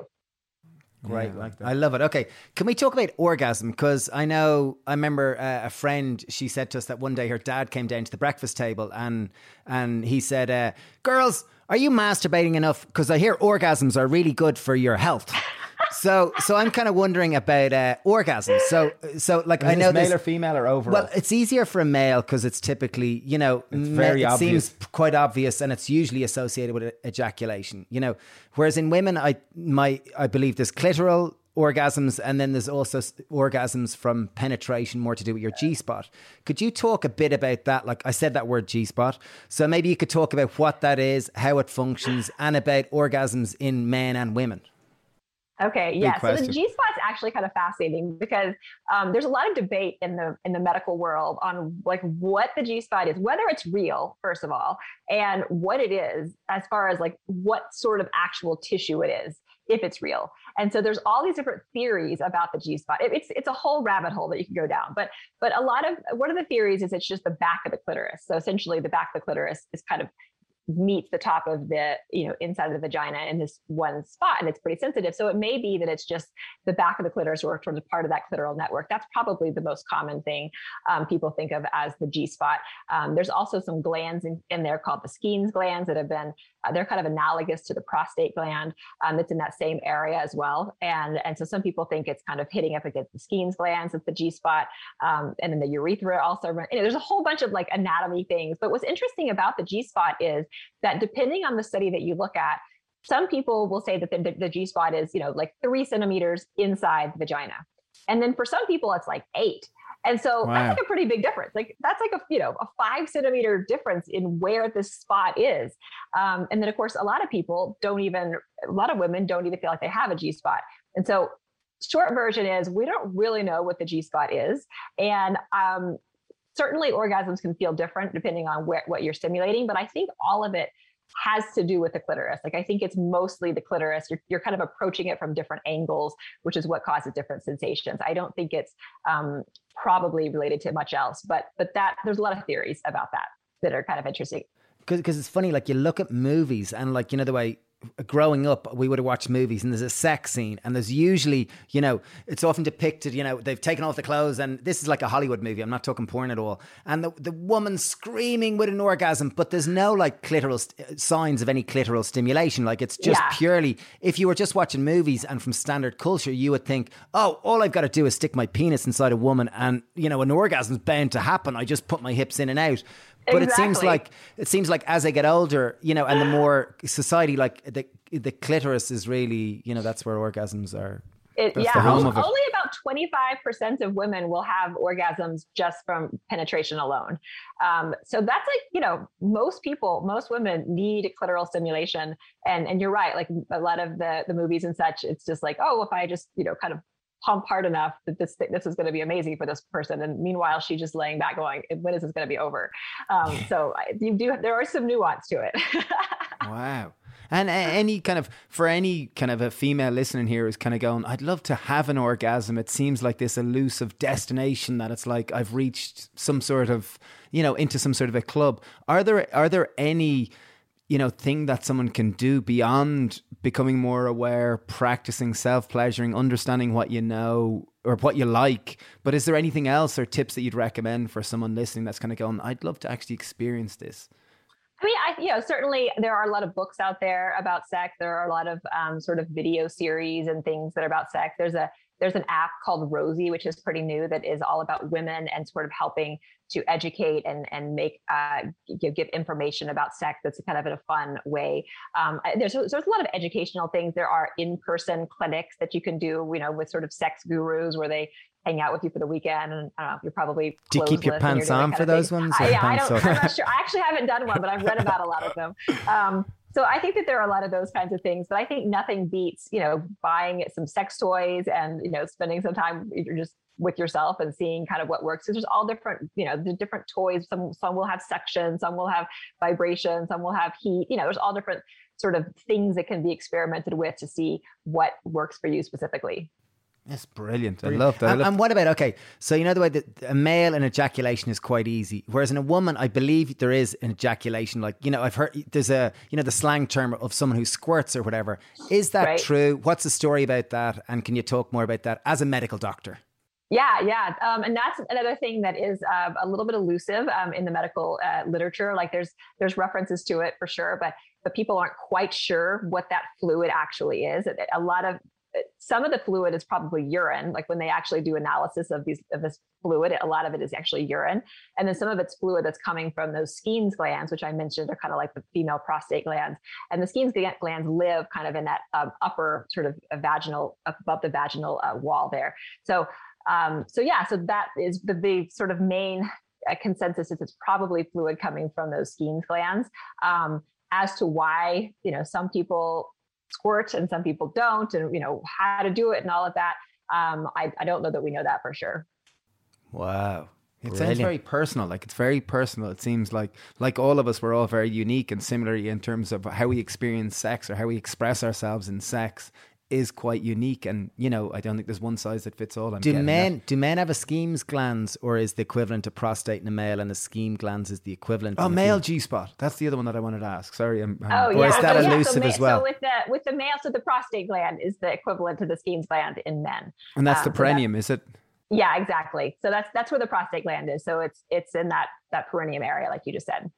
Great, yeah, like I love it. Okay, can we talk about orgasm? Because I know I remember uh, a friend. She said to us that one day her dad came down to the breakfast table and and he said, uh, "Girls, are you masturbating enough? Because I hear orgasms are really good for your health. so, so I'm kind of wondering about uh, orgasms. So, so like Is I know male or female or overall. Well, it's easier for a male because it's typically you know it's very it obvious. seems quite obvious, and it's usually associated with ejaculation. You know, whereas in women, I my I believe there's clitoral orgasms, and then there's also orgasms from penetration, more to do with your G spot. Could you talk a bit about that? Like I said that word G spot, so maybe you could talk about what that is, how it functions, and about orgasms in men and women. Okay, yeah. So the G spot's actually kind of fascinating because um, there's a lot of debate in the in the medical world on like what the G spot is, whether it's real, first of all, and what it is as far as like what sort of actual tissue it is if it's real. And so there's all these different theories about the G spot. It, it's it's a whole rabbit hole that you can go down. But but a lot of one of the theories is it's just the back of the clitoris. So essentially, the back of the clitoris is kind of meets the top of the you know inside of the vagina in this one spot and it's pretty sensitive so it may be that it's just the back of the clitoris or from part of that clitoral network that's probably the most common thing um, people think of as the g spot um, there's also some glands in, in, there called the skene's glands that have been they're kind of analogous to the prostate gland um, that's in that same area as well and and so some people think it's kind of hitting up against the skene's glands at the g spot um, and then the urethra also there's a whole bunch of like anatomy things but what's interesting about the g spot is that depending on the study that you look at, some people will say that the, the G spot is, you know, like three centimeters inside the vagina. And then for some people, it's like eight. And so wow. that's like a pretty big difference. Like that's like a you know a five centimeter difference in where this spot is. Um, and then of course a lot of people don't even a lot of women don't even feel like they have a G spot. And so short version is we don't really know what the G spot is. And um, certainly orgasms can feel different depending on where, what you're stimulating, but I think all of it has to do with the clitoris. Like I think it's mostly the clitoris. You're, you're kind of approaching it from different angles, which is what causes different sensations. I don't think it's um, probably related to much else, but but that there's a lot of theories about that that are kind of interesting. Because it's funny, like you look at movies and like you know the way growing up, we would have watched movies and there's a sex scene, and there's usually, you know, it's often depicted, you know, they've taken off the clothes, and this is like a Hollywood movie. I'm not talking porn at all. And the, the woman screaming with an orgasm, but there's no like clitoral st- uh, signs of any clitoral stimulation. Like it's just yeah. purely, if you were just watching movies and from standard culture, you would think, oh, all I've got to do is stick my penis inside a woman, and, you know, an orgasm's bound to happen. I just put my hips in and out but exactly. it seems like it seems like as I get older, you know, and the more society like the the clitoris is really, you know, that's where orgasms are. It, yeah, only, only about 25% of women will have orgasms just from penetration alone. Um, so that's like, you know, most people, most women need clitoral stimulation. And, and you're right, like a lot of the, the movies and such, it's just like, oh, if I just, you know, kind of pump hard enough that this this is going to be amazing for this person. And meanwhile she's just laying back going when is this going to be over? Um, so you do there are some nuance to it. Wow. And any kind of for any kind of a female listening here is kind of going i'd love to have an orgasm. It seems like this elusive destination that it's like i've reached some sort of you know into some sort of a club. Are there are there any you know thing that someone can do beyond becoming more aware practicing self-pleasuring understanding what you know or what you like but is there anything else or tips that you'd recommend for someone listening that's kind of going i'd love to actually experience this I mean, I you know certainly there are a lot of books out there about sex. There are a lot of um, sort of video series and things that are about sex. There's a there's an app called Rosy, which is pretty new, that is all about women and sort of helping to educate and and make uh, give, give information about sex. That's kind of in a fun way. Um, there's there's a lot of educational things. There are in person clinics that you can do, you know, with sort of sex gurus where they hang out with you for the weekend. And I don't know, you're probably do you keep your pants on for those ones? I, yeah, I don't. I'm not sure. I actually haven't done one, but I've read about a lot of them. Um, so I think that there are a lot of those kinds of things, but I think nothing beats, you know, buying some sex toys and, you know, spending some time just with yourself and seeing kind of what works. Because there's all different, you know, the different toys. Some some will have suction, some will have vibration, some will have heat. You know, there's all different sort of things that can be experimented with to see what works for you specifically. That's brilliant. brilliant. I love that. And, and, what about okay? So you know the way that a male an ejaculation is quite easy, whereas in a woman, I believe there is an ejaculation. Like you know, I've heard there's a you know the slang term of someone who squirts or whatever. Is that right. true? What's the story about that? And can you talk more about that as a medical doctor? Yeah, yeah, um, and that's another thing that is uh, a little bit elusive um, in the medical uh, literature. Like there's there's references to it for sure, but but people aren't quite sure what that fluid actually is. A lot of some of the fluid is probably urine like when they actually do analysis of these of this fluid a lot of it is actually urine. And then some of it's fluid that's coming from those Skene's glands which i mentioned are kind of like the female prostate glands. And the Skene's glands live kind of in that um, upper sort of vaginal above the vaginal uh, wall there. So um, so yeah so that is the, the sort of main uh, consensus is it's probably fluid coming from those Skene's glands. Um, as to why you know some people squirt and some people don't and you know how to do it and all of that um, I, I don't know that we know that for sure wow it Brilliant. sounds very personal like it's very personal it seems like like all of us we're all very unique and similarly in terms of how we experience sex or how we express ourselves in sex is quite unique and you know i don't think there's one size that fits all I'm do men that. do men have a Skene's glands or is the equivalent to prostate in a male and a Skene glands is the equivalent oh male g-spot. That's the other one that i wanted to ask. Sorry I'm, I'm, oh, yeah. or is that so, elusive yeah, so, as well? so with the with the male so the prostate gland is the equivalent to the Skene's gland in men. And that's um, the perineum so that's, is it? Yeah exactly. So that's that's where the prostate gland is. So it's it's in that that perineum area like you just said.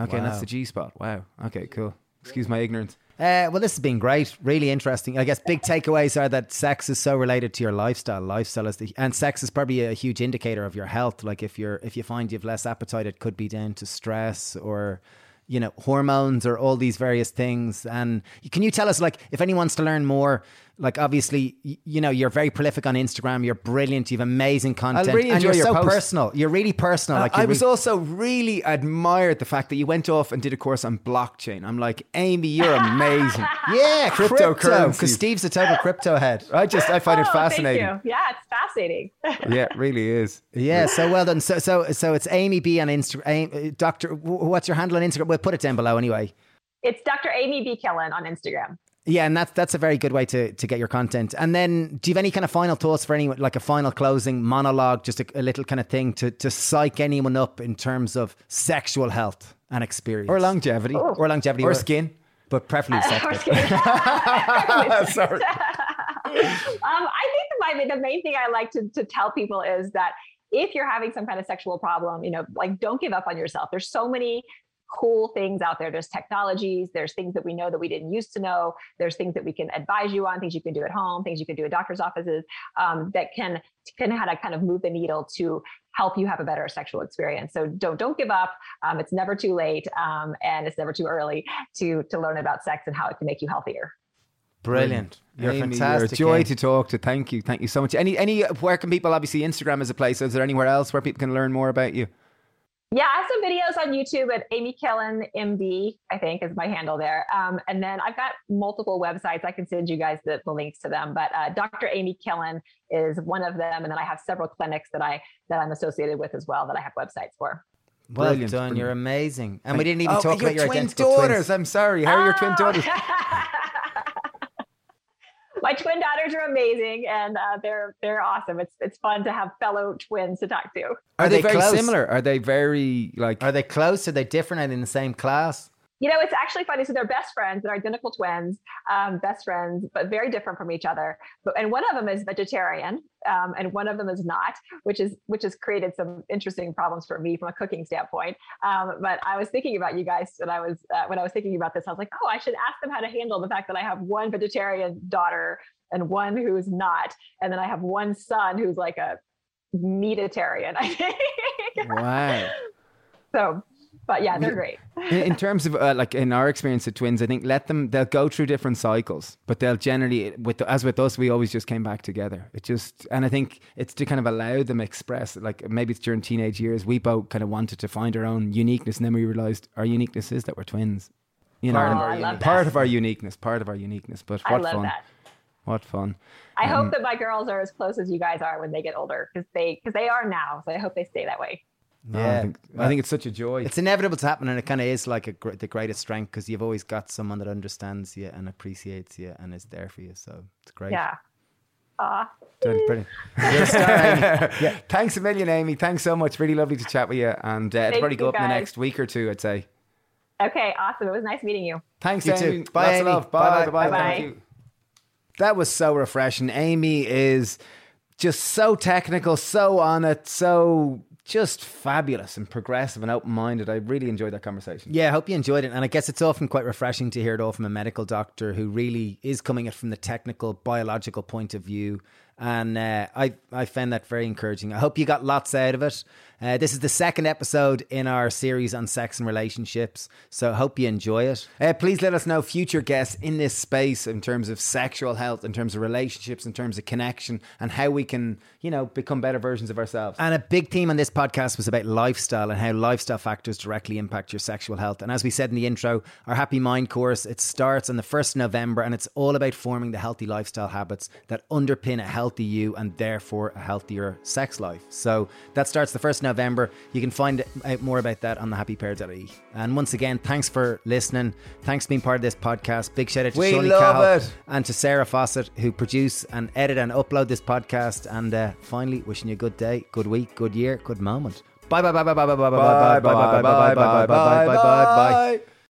Okay wow. that's the g-spot. Wow. Okay cool. Excuse my ignorance uh, well, this has been great, really interesting. I guess big takeaways are that sex is so related to your lifestyle. Lifestyle is the, and sex is probably a huge indicator of your health. Like if you're if you find you have less appetite, it could be down to stress or you know hormones or all these various things. And can you tell us, like, if anyone wants to learn more like obviously you know you're very prolific on Instagram. You're brilliant. You've amazing content, really and you're so posts. personal. You're really personal. Like I was re- also really admired the fact that you went off and did a course on blockchain. I'm like, Amy, you're amazing. yeah, cryptocurrency. Because Steve's a total crypto head. I just I find oh, it fascinating. Yeah, it's fascinating. yeah, it really is. Yeah, so well done. So so so it's Amy B on Instagram. Uh, Doctor, what's your handle on Instagram? We'll put it down below anyway. It's Dr. Amy B. Killen on Instagram. Yeah, and that's that's a very good way to to get your content. And then, do you have any kind of final thoughts for anyone, like a final closing monologue, just a, a, little kind of thing to to psych anyone up in terms of sexual health and experience, or longevity, oh. or longevity, or, or skin, but preferably sex. Uh, Sorry. um, I think the, the main thing I like to to tell people is that if you're having some kind of sexual problem, you know, like don't give up on yourself. There's so many cool things out there. There's technologies, there's things that we know that we didn't used to know, there's things that we can advise you on, things you can do at home, things you can do at doctor's offices um, that can can how to kind of move the needle to help you have a better sexual experience. So don't don't give up. Um, it's never too late, um, and it's never too early to to learn about sex and how it can make you healthier. Brilliant. You're Amy, fantastic. You're a joy to talk to. Thank you. Thank you so much. Any any where can people obviously Instagram is a place. Is there anywhere else where people can learn more about you? Yeah, I have some videos on YouTube at Amy Killen MD, I think is my handle there. Um, and then I've got multiple websites. I can send you guys the, the links to them. But uh, Dr. Amy Killen is one of them. And then I have several clinics that I that I'm associated with as well that I have websites for. Well Brilliant. done. You're amazing. And we didn't even oh, talk about your twin daughters. Twins. I'm sorry. How are your twin oh. daughters? my twin daughters are amazing and uh, they're they're awesome. It's it's fun to have fellow twins to talk to. Are, are they, they, very close? similar? Are they very like? Are they close? Are they different and in the same class? You know, it's actually funny. So they're best friends. They're identical twins, um, best friends, but very different from each other. But and one of them is vegetarian, um, and one of them is not, which is which has created some interesting problems for me from a cooking standpoint. Um, but I was thinking about you guys when I was uh, when I was thinking about this. I was like, oh, I should ask them how to handle the fact that I have one vegetarian daughter and one who's not, and then I have one son who's like a meatitarian. I think. Wow. So but yeah, they're great. in, terms of uh, like in our experience with twins, I think let them they'll go through different cycles, but they'll generally with as with us, we always just came back together. It just and I think it's to kind of allow them express like maybe it's during teenage years. We both kind of wanted to find our own uniqueness, and then we realized our uniqueness is that we're twins. You know, Part of our part of our uniqueness, part of our uniqueness. But I what love fun! that. What fun! I Um, hope that my girls are as close as you guys are when they get older, because they because they are now. So I hope they stay that way. No, Yeah. I think, I think it's such a joy. It's inevitable to happen, and it kind of is like a gr- the greatest strength because you've always got someone that understands you and appreciates you and is there for you. So it's great. Yeah. Aw. Brilliant. brilliant. Star, yeah. Thanks a million, Amy. Thanks so much. Really lovely to chat with you. And uh, it'll probably go you, up in the next week or two, I'd say. Okay. Awesome. It was nice meeting you. Thanks, You Amy. too. Bye, Lots Amy. of love. Bye, Bye-bye. bye, bye. Bye-bye. Thank you. That was so refreshing. Amy is just so technical, so on it, so just fabulous and progressive and open minded. I really enjoyed that conversation. Yeah, I hope you enjoyed it. And I guess it's often quite refreshing to hear it all from a medical doctor who really is coming at from the technical, biological point of view. And uh, I, I found that very encouraging. I hope you got lots out of it. Uh, this is the second episode in our series on sex and relationships. So hope you enjoy it. Uh, please let us know future guests in this space in terms of sexual health, in terms of relationships, in terms of connection, and how we can, you know, become better versions of ourselves. And a big theme on this podcast was about lifestyle and how lifestyle factors directly impact your sexual health. And as we said in the intro, our Happy Mind course, it starts on the 1st of November and it's all about forming the healthy lifestyle habits that underpin a healthy you and therefore a healthier sex life. So that starts the 1st of November. You can find out more about that on the thehappypear.ie. And once again, thanks for listening. Thanks for being part of this podcast. Big shout out to We love Cahill and to Sarah Fawcett who produce and edit and upload this podcast. And uh, finally, wishing you a good day, good week, good year, good moment. Bye bye bye bye bye bye bye bye bye bye bye bye bye bye bye bye bye bye bye bye.